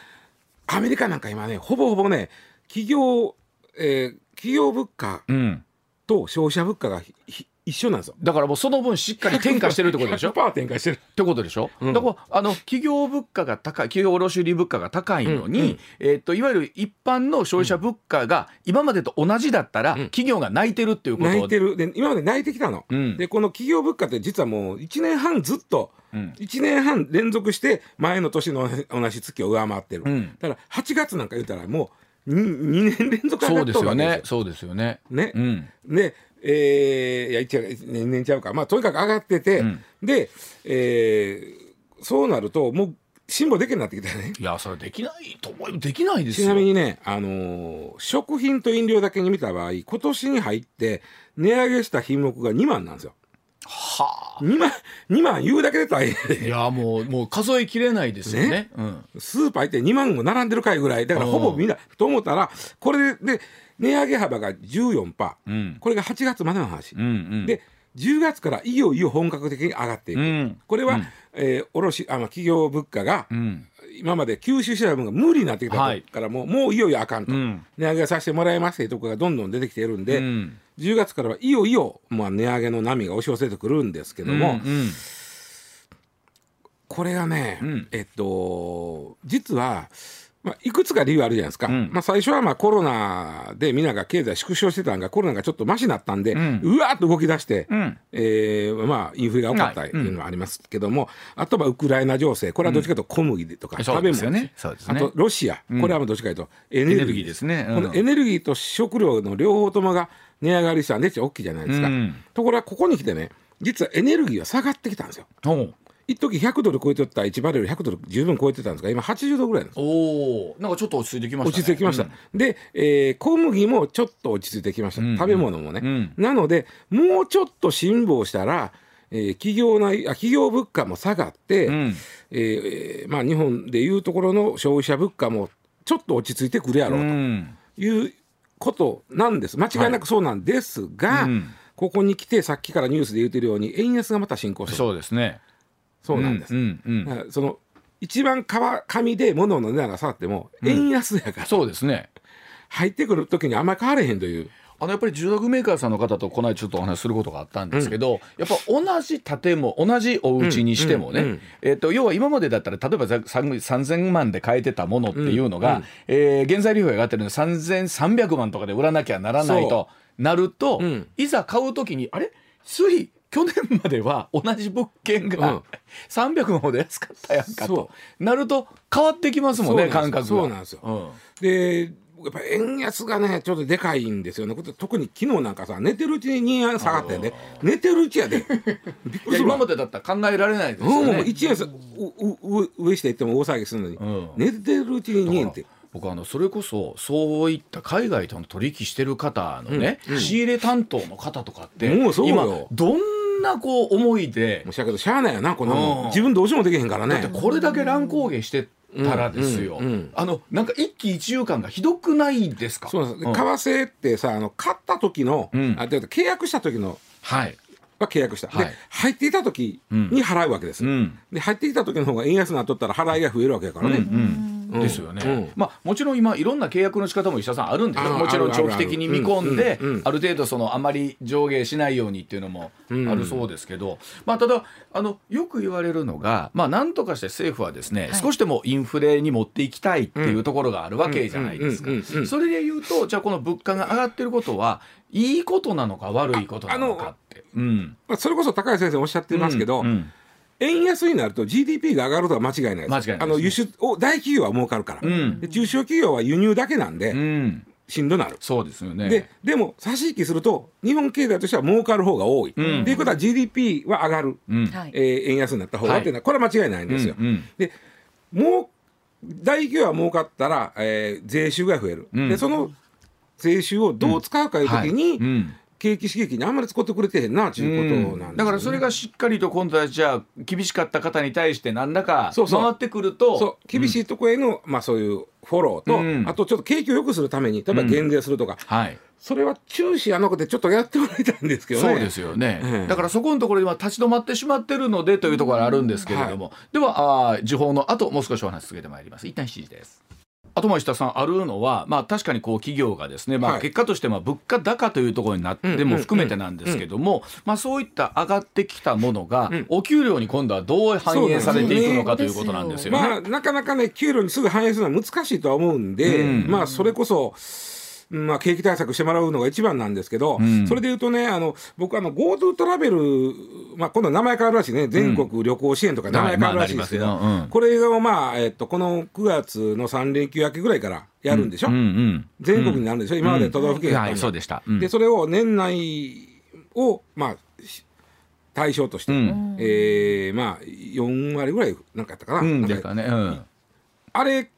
Speaker 3: アメリカなんか今ねほぼほぼね企業、えー企業物価
Speaker 1: うん。
Speaker 3: と消費者物価がひひ一緒なんですよ。
Speaker 1: だからもうその分しっかり転嫁してるってことでしょ？っ
Speaker 3: 100%転嫁してる。
Speaker 1: てことでしょ？
Speaker 3: うん
Speaker 1: だからあの企業物価が高い、企業卸売物価が高いのに、
Speaker 3: うんうん
Speaker 1: えっといわゆる一般の消費者物価が今までと同じだったら、
Speaker 3: うん
Speaker 1: 企業が泣いてるっていうこと
Speaker 3: 泣いてるで今まで泣いてきたの。
Speaker 1: うん
Speaker 3: でこの企業物価って実はもう1年半ずっと
Speaker 1: うん
Speaker 3: 1年半連続して前の年の同じ月を上回ってる。
Speaker 1: うん
Speaker 3: だから8月なんか言ったらもう 2, 年連続上
Speaker 1: そうですよ
Speaker 3: がっとるわけ
Speaker 1: ね。
Speaker 3: です
Speaker 1: そうですよね。
Speaker 3: よ。ね
Speaker 1: う。ん。
Speaker 3: で、えー、いや一年年々ちゃうかまあとにかく上がってて、
Speaker 1: うん
Speaker 3: で、えー、そうなるともう辛抱できるなってきたね。
Speaker 1: いやそれできないと思うできないですよ。
Speaker 3: ちなみにね、あのー食品と飲料だけに見た場合今年に入って値上げした品目が2万なんですよ。
Speaker 1: は
Speaker 3: 2万2万言うだけで大変
Speaker 1: あ。いやもうもう数えきれないですよね。
Speaker 3: ね
Speaker 1: うん。
Speaker 3: スーパー行って2万も並んでるかいぐらいだから
Speaker 1: うん
Speaker 3: ほぼみんなと思ったらこれで値上げ幅が14%、
Speaker 1: うん。
Speaker 3: これが8月までの話、
Speaker 1: うんうん。
Speaker 3: で10月からいよいよ本格的に上がっていく、
Speaker 1: うん。
Speaker 3: これは、
Speaker 1: うん
Speaker 3: えー卸あの企業物価が
Speaker 1: うん。
Speaker 3: 今まで吸収してた分が無理になってきた
Speaker 1: はい
Speaker 3: からもう,、もういよいよあかんと、
Speaker 1: うん。
Speaker 3: 値上げさせてもらいますっていうところがどんどん出てきているんで、
Speaker 1: うん
Speaker 3: 10月からはいよいよ、まあ、値上げの波が押し寄せてくるんですけども、
Speaker 1: うんうん。
Speaker 3: これがね、
Speaker 1: うん。
Speaker 3: えっと実は、まあ、いくつか理由あるじゃないですか、
Speaker 1: うん。
Speaker 3: まあ、最初はまあコロナでみんなが経済縮小してたんがコロナがちょっとマシになったんで、
Speaker 1: う
Speaker 3: うんわーっと動き出して、
Speaker 1: うん。
Speaker 3: えーまあ、インフレが多かったってい。うのはありますけども、あとはウクライナ情勢これはどっちかというと小麦とか食べ物、
Speaker 1: ね。ね。
Speaker 3: あとロシア、
Speaker 1: うん。
Speaker 3: これはまあどっちかというとエネルギー
Speaker 1: ですね。うん。
Speaker 3: このエネルギーと食料の両方ともが値上がりしたんで大きいじゃないですか、
Speaker 1: うん。
Speaker 3: ところがここに来てね実はエネルギーは下がってきたんですよ。一時100ドル超えてた1バレル100ドル十分超えてたんですが今80ドルぐらいなんです。
Speaker 1: おお、なんかちょっと落ち着いてきました、ね。
Speaker 3: 落ち着いてきました、で、えー小麦もちょっと落ち着いてきました、
Speaker 1: うん
Speaker 3: 食べ物もね、
Speaker 1: うん。
Speaker 3: なのでもうちょっと辛抱したら、えー企業内あ企業物価も下がって、
Speaker 1: うん。
Speaker 3: えーまあ、日本でいうところの消費者物価もちょっと落ち着いてくるや
Speaker 1: う
Speaker 3: ろうと
Speaker 1: ん。
Speaker 3: いうことなんです。間違いなくそうなんですが、
Speaker 1: うん。
Speaker 3: ここに来てさっきからニュースで言ってるように円安がまた進行してる。
Speaker 1: そうですね。
Speaker 3: そうなんです、
Speaker 1: うんうん
Speaker 3: だからその一番か紙で物の値段が下がっても円安やから、
Speaker 1: そうですね。
Speaker 3: 入ってくる時にあんまり変われへんという
Speaker 1: あのやっぱり住宅メーカーさんの方とこの間ちょっとお話しすることがあったんですけど、やっぱ同じ建物同じお家にしてもね、
Speaker 3: うんうんうん。
Speaker 1: えっと要は今までだったら例えばざさん3000万で買えてたものっていうのが、
Speaker 3: うんうん。
Speaker 1: えー原材料費が上がってるので3300万とかで売らなきゃならないとなると、
Speaker 3: うん。
Speaker 1: いざ買う時にあれ？つい去年までは同じ物件
Speaker 3: うん。
Speaker 1: が300万ほど安かったやんかと。
Speaker 3: そ
Speaker 1: なると変わってきますもんね感覚が。
Speaker 3: そうなんですよ。
Speaker 1: うん。
Speaker 3: でやっぱ円安がねちょっとでかいんですよね。特に昨日なんかさ寝てるうちに2円下がってんで寝てるうちやで。びっくりするわ。
Speaker 1: 今までだったら考えられないですよ
Speaker 3: うん、
Speaker 1: ね。
Speaker 3: 1円さうう上下行っても大騒ぎするのに、
Speaker 1: うん。
Speaker 3: 寝てるうちに2円って。
Speaker 1: 僕あのそれこそそういった海外との取引してる方のね、
Speaker 3: うんうん。
Speaker 1: 仕入れ担当の方とかって
Speaker 3: もうそうよ。
Speaker 1: 今どんなこう思いで
Speaker 3: もうしゃけどしゃあないよなこんなもん、
Speaker 1: うん。
Speaker 3: 自分どうしようもできへんからね。
Speaker 1: だってこれだけ乱高下してたらですよ、
Speaker 3: うん。うんうん
Speaker 1: あのなんか一喜一憂感がひどくないですか？
Speaker 3: そうです、為替ってさあの買った時の、
Speaker 1: うん。
Speaker 3: あ契約した時の
Speaker 1: はい、
Speaker 3: は契約した、
Speaker 1: はい。
Speaker 3: で入っていた時に払うわけです、
Speaker 1: うん。
Speaker 3: で入ってきた時の方が円安になっとったら払いが増えるわけやからね、
Speaker 1: うんうん
Speaker 3: うん
Speaker 1: ですよね、
Speaker 3: うん。
Speaker 1: まあもちろん今いろんな契約の仕方も石田さんあるんですよ。
Speaker 3: あ
Speaker 1: もちろん長期的に見込んである程度そのあまり上下しないようにっていうのもあ
Speaker 3: うん。
Speaker 1: るそうですけど、まあただあのよく言われるのがまあなんとかして政府はですね、
Speaker 2: はい。
Speaker 1: 少しでもインフレに持っていきたいっていうところがあるわけじゃないですか。それで言うとじゃあこの物価が上がってることはいいことなのか悪いことなのかって。うん。
Speaker 3: まあ、それこそ高橋先生おっしゃってますけど、
Speaker 1: うん。うん
Speaker 3: 円安になると GDP が上がるとは間違いないです。
Speaker 1: 間違いないですね。
Speaker 3: あの輸出を大企業は儲かるから、
Speaker 1: うん。
Speaker 3: で中小企業は輸入だけなんで、
Speaker 1: うん。
Speaker 3: しんどなる。
Speaker 1: そうですよね。
Speaker 3: ででも差し引きすると日本経済としては儲かる方が多い。と、
Speaker 1: うん。
Speaker 3: いうことは GDP は上がる、えー円安になった方がっていうのは、これは間違いないんですよ。
Speaker 1: うんうん。
Speaker 3: でもう大企業は儲かったら、えー税収が増える、
Speaker 1: うん。
Speaker 3: でその税収をどう使うかいうときに、景気刺激にあんまり使ってくれてへんなっていうことなんね、
Speaker 1: だからそれがしっかりと今度はじゃあ厳しかった方に対して何らか回ってくると
Speaker 3: そう。厳しいところへの、まあそういうフォローと、
Speaker 1: うん。
Speaker 3: あとちょっと景気を良くするために例えば減税するとか、
Speaker 1: はい。
Speaker 3: それは中止やなくてちょっとやってもらいたいんですけどね。
Speaker 1: そうですよね、
Speaker 3: ええ。
Speaker 1: だからそこのところでは立ち止まってしまってるのでというところがあるんですけれども、ではあー時報の後もう少しお話し続けてまいります。一旦7時ですあとも石田さんあるのは、まあ、確かにこう企業がですね、まあ、
Speaker 3: はい
Speaker 1: 結果としてまあ物価高というところになって
Speaker 3: うん
Speaker 1: も含めてなんですけども、まあ、そういった上がってきたものが、
Speaker 3: うん
Speaker 1: お給料に今度はどう反映されていくのかということなんですよね。
Speaker 3: まあなかなかね給料にすぐ反映するのは難しいとは思うんで、
Speaker 1: うん
Speaker 3: まあそれこそ。まあ、景気対策してもらうのが一番なんですけど、
Speaker 1: ん。
Speaker 3: それでいうとね、あの僕あの、GoTo トラベル、まあ、今度名前変わるらしいね、全国旅行支援とか名前変わるらしいですけど、
Speaker 1: うん。
Speaker 3: これが、まあえっと、この9月の3連休明けぐらいからやるんでしょ、
Speaker 1: うんうん
Speaker 3: 全国になるんでしょ、今まで都道府県やったのに。
Speaker 1: はいそうでした、うん。
Speaker 3: でそれを年内を、まあ、し対象として、
Speaker 1: うん。
Speaker 3: えーまあ、4割ぐらいなんかやったかな、
Speaker 1: うん
Speaker 3: か
Speaker 1: うん。
Speaker 3: あれ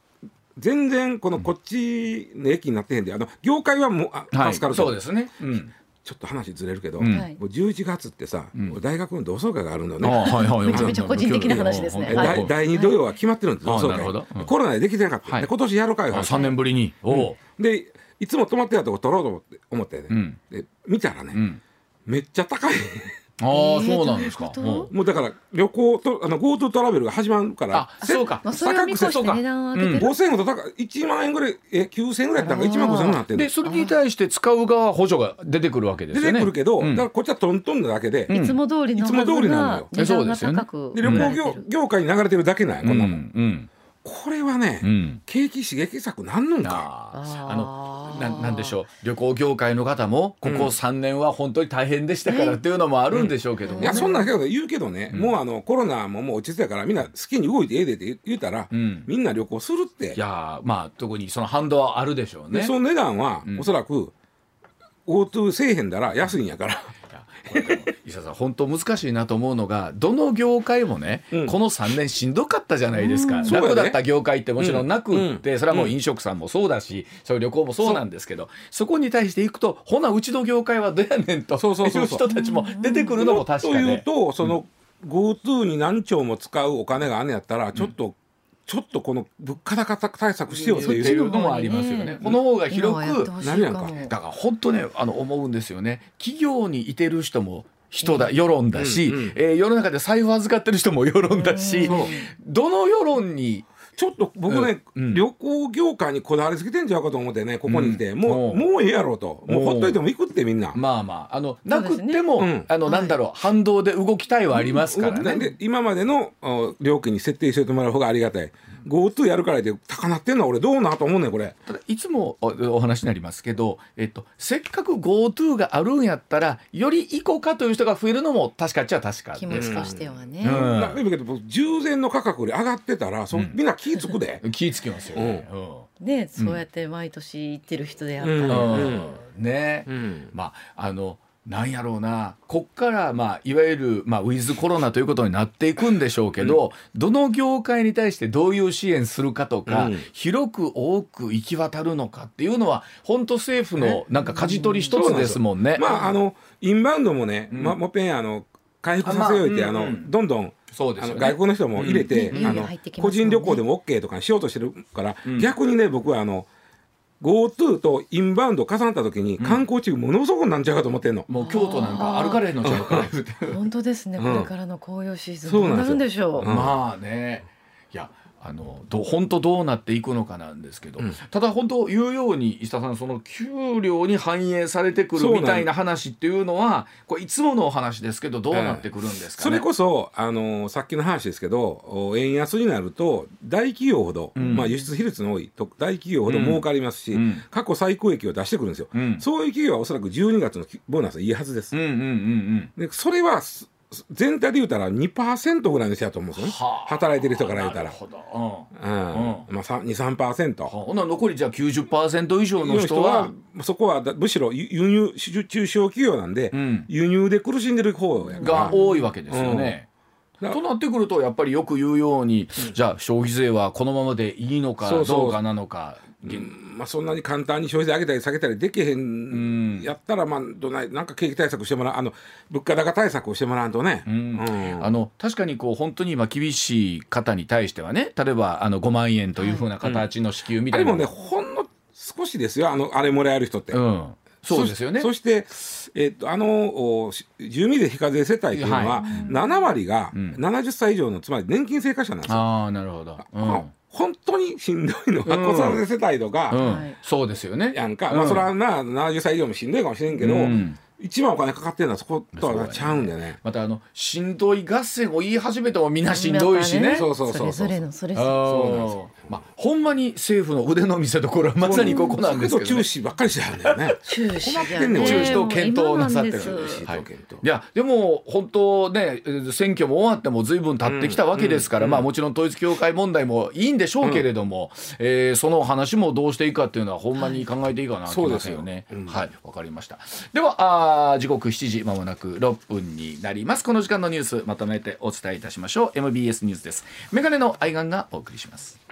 Speaker 3: 全然このこっちの駅になってへんであの業界はもうあ
Speaker 1: はい、
Speaker 3: 助かると、
Speaker 1: そうですね、うん。
Speaker 3: ちょっと話ずれるけど、
Speaker 1: うん。
Speaker 3: もう11月ってさ、もう大学の同窓会があるんだよね。
Speaker 1: あはいはい。
Speaker 2: めちゃめちゃ個人的な話ですね。
Speaker 3: え
Speaker 2: はい。
Speaker 3: 第第2土曜は決まってるんです
Speaker 1: あ
Speaker 3: 同窓
Speaker 1: なるほど。うん。
Speaker 3: 会コロナでできてなかった、
Speaker 1: はい。
Speaker 3: で今年やる会
Speaker 1: あ
Speaker 3: が
Speaker 1: 3年ぶりに。おう。
Speaker 3: でいつも泊まってたとこ取ろうと思って思ってね、
Speaker 1: うん。
Speaker 3: で見たらね、
Speaker 1: うん。
Speaker 3: めっちゃ高い
Speaker 1: ああ、
Speaker 2: えー
Speaker 1: そうなんですか。
Speaker 3: もうだから旅行とあの GoTo トラベルが始まるから
Speaker 1: あ、そうか。
Speaker 2: まあ、。それを見越して値段を上げてる、
Speaker 3: 5000円ほど高い1万円ぐらいえ9000円ぐらいやったら1万5000円になってる
Speaker 1: で、それに対して使う側は補助が出てくるわけですよね。
Speaker 3: 出てくるけど、
Speaker 1: うん。
Speaker 3: だからこっちはトントンなだけで、
Speaker 1: うん
Speaker 2: いつも通りの
Speaker 3: いつも通りなのよ。
Speaker 2: 値段が高く
Speaker 3: で旅行業業界に流れてるだけなんやこんなもん、
Speaker 1: うん。
Speaker 3: これはね、
Speaker 1: うん。
Speaker 3: 景気刺激策なんのんか
Speaker 1: あのななんでしょう。旅行業界の方もここ3年は本当に大変でしたからっていうのもあるんでしょうけどもね、
Speaker 3: いやそんなけど言うけどね、もうあのコロナももう落ち着いたからみんな好きに動いてええでって言言うたら、
Speaker 1: うん。
Speaker 3: みんな旅行するって。
Speaker 1: いやーまあ特にその反動はあるでしょうね。
Speaker 3: でその値段は、
Speaker 1: ん。
Speaker 3: おそらく GoTo せえへんだら安いんやから
Speaker 1: 伊佐さん本当難しいなと思うのがどの業界もね、
Speaker 3: うん。
Speaker 1: この3年しんどかったじゃないですか、
Speaker 3: そうやね。
Speaker 1: 楽だった業界ってもちろんなくって、
Speaker 3: うん。
Speaker 1: それはもう飲食さんもそうだし、そういう旅行もそうなんですけどそこに対していくとほなうちの業界はどうやねんと
Speaker 3: そうそうそう
Speaker 1: いう人たちも出てくるのも確
Speaker 3: という。とその、GoTo に何兆も使うお金があんねやったらちょっと、ちょっとこの物価高対策しようってい
Speaker 1: いううのもありますよね。この方が広く
Speaker 3: なるやんか
Speaker 1: だから本当ねあの思うんですよね。企業にいてる人も人だ世論だし、
Speaker 3: うんうん
Speaker 1: えー世の中で財布預かってる人も世論だし、
Speaker 3: そう
Speaker 1: どの世論に
Speaker 3: ちょっと僕ね、
Speaker 1: うん。
Speaker 3: 旅行業界にこだわりすぎてんちゃうかと思ってねここに来て、
Speaker 1: うん。
Speaker 3: もうもうええやろうともうほっといても行くってみんな。
Speaker 1: まあまあ。あの
Speaker 2: そ
Speaker 1: なくっても、
Speaker 3: うん。
Speaker 1: あのなんだろう反動で動きたいはありますからね。
Speaker 3: 今までのお料金に設定してもらう方がありがたい GoTo やるからで高なってんのは俺どうなと思うねんこれ。
Speaker 1: ただいつもおお話になりますけど、えっと、せっかく GoTo があるんやったらより行こうかという人が増えるのも確かっちゃ確か
Speaker 2: 気持ちとしてはね、
Speaker 1: うん。
Speaker 3: だだけど僕従前の価格より上がってたらそ、みんな気ぃ付くで。
Speaker 1: 気ぃつきますよね。
Speaker 2: ねそうやって毎年行ってる人であったら、
Speaker 3: うん。
Speaker 1: うん。
Speaker 3: うん。
Speaker 1: ね、
Speaker 3: うん。
Speaker 1: まああのなんやろうな。こっから、まあ、いわゆる、まあ、ウィズコロナということになっていくんでしょうけど、どの業界に対してどういう支援するかとか、
Speaker 3: うん。
Speaker 1: 広く多く行き渡るのかっていうのは本当政府のなんか舵取り一つですもんね。
Speaker 3: まああのインバウンドもね、
Speaker 1: ん。
Speaker 3: まもっぺんあの回復させよいて、あの
Speaker 1: あまあうん。
Speaker 3: どんどんあの
Speaker 1: そうですよね。
Speaker 3: 外国の人も入れて、
Speaker 2: うん。
Speaker 3: あの個人旅行でも OK とかにしようとしてるから、
Speaker 1: うん。
Speaker 3: 逆にね僕はあの GoTo とインバウンド重なった時に観光地ものすごくなんちゃうかと思ってんの。
Speaker 1: もう京都なんか歩かれへんのちゃうか言うて
Speaker 2: 本当ですね、
Speaker 3: うん。
Speaker 2: これからの紅葉シーズン。
Speaker 3: そうな
Speaker 2: どうなるんでしょう、
Speaker 3: うん。
Speaker 1: まあね。いやあのど本当どうなっていくのかなんですけど、
Speaker 3: うん。
Speaker 1: ただ本当言うように石田さんその給料に反映されてくるみたいな話っていうのはこれいつものお話ですけどどうなってくるんですかね？
Speaker 3: それこそ、あのさっきの話ですけどお円安になると大企業ほど、
Speaker 1: うん。
Speaker 3: まあ、輸出比率の多いと大企業ほど儲かりますし、
Speaker 1: うん。
Speaker 3: 過去最高益を出してくるんですよ、
Speaker 1: うん。
Speaker 3: そういう企業はおそらく12月のボーナスはいいはずです、
Speaker 1: うんうんうんうん。
Speaker 3: でそれはす全体で言うたら2%ぐらいの人やと思うんですよね。
Speaker 1: はあ。
Speaker 3: 働いてる人から言うたら。
Speaker 1: なるほど、うん。
Speaker 3: うん。まあ、23%
Speaker 1: はあ。ほな残りじゃあ90%以上の
Speaker 3: の
Speaker 1: 人は
Speaker 3: そこはだむしろ輸輸入中中小企業なんで、
Speaker 1: うん。
Speaker 3: 輸入で苦しんでる方
Speaker 1: が多いわけですよね。
Speaker 3: うん。
Speaker 1: となってくるとやっぱりよく言うように、じゃあ消費税はこのままでいいのかどうかなのか。
Speaker 3: まあ、そんなに簡単に消費税上げたり下げたりできへん、やったら、まあ、どないなんか景気対策してもらうあの物価高対策をしてもらわんとね、うん。
Speaker 1: あの確かにこう本当に今厳しい方に対してはね例えばあの5万円というふうな形の支給みたいな、
Speaker 3: あれもねほんの少しですよ。あのあれもらえる人って。
Speaker 1: うん。そうですよね。
Speaker 3: そして、えっとあの住民税非課税世帯というのは、7割が70歳以上のつまり年金生活者なんですよ。
Speaker 1: ああなるほど、うん
Speaker 3: 本当にしんどいのは子育て世帯とか、
Speaker 1: そうですよね。
Speaker 3: やんか、
Speaker 1: うん。
Speaker 3: まあそれはな70歳以上もしんどいかもしれんけど、
Speaker 1: うん。
Speaker 3: 一番お金かかってるのはそことはちゃうんでね。
Speaker 1: またあのしんどい合戦を言い始めてもみんなしんどいしね。
Speaker 3: そうそうそうそう。
Speaker 2: れぞれのそれ
Speaker 1: あ
Speaker 2: ぞ
Speaker 1: ー。
Speaker 3: そうなんですよ
Speaker 1: まあほんまに政府の腕の見せ所はまさにここなんですけど、ね。
Speaker 3: 中止ばっかりしてはるんだよね。
Speaker 2: れ中止
Speaker 3: 困ってんねん
Speaker 1: 中止と検討なさってるはいいやでも本当ねえー選挙も終わっても随分経ってきたわけですから、まあもちろん統一教会問題もいいんでしょうけれども、えーその話もどうしていいかっていうのはほんまに考えていいかなと思いますよね。
Speaker 3: そうですようん
Speaker 1: はいわかりました。ではあー時刻7時まもなく6分になります。この時間のニュースまとめてお伝えいたしましょう。MBS ニュースです。メガネの愛玩がお送りします。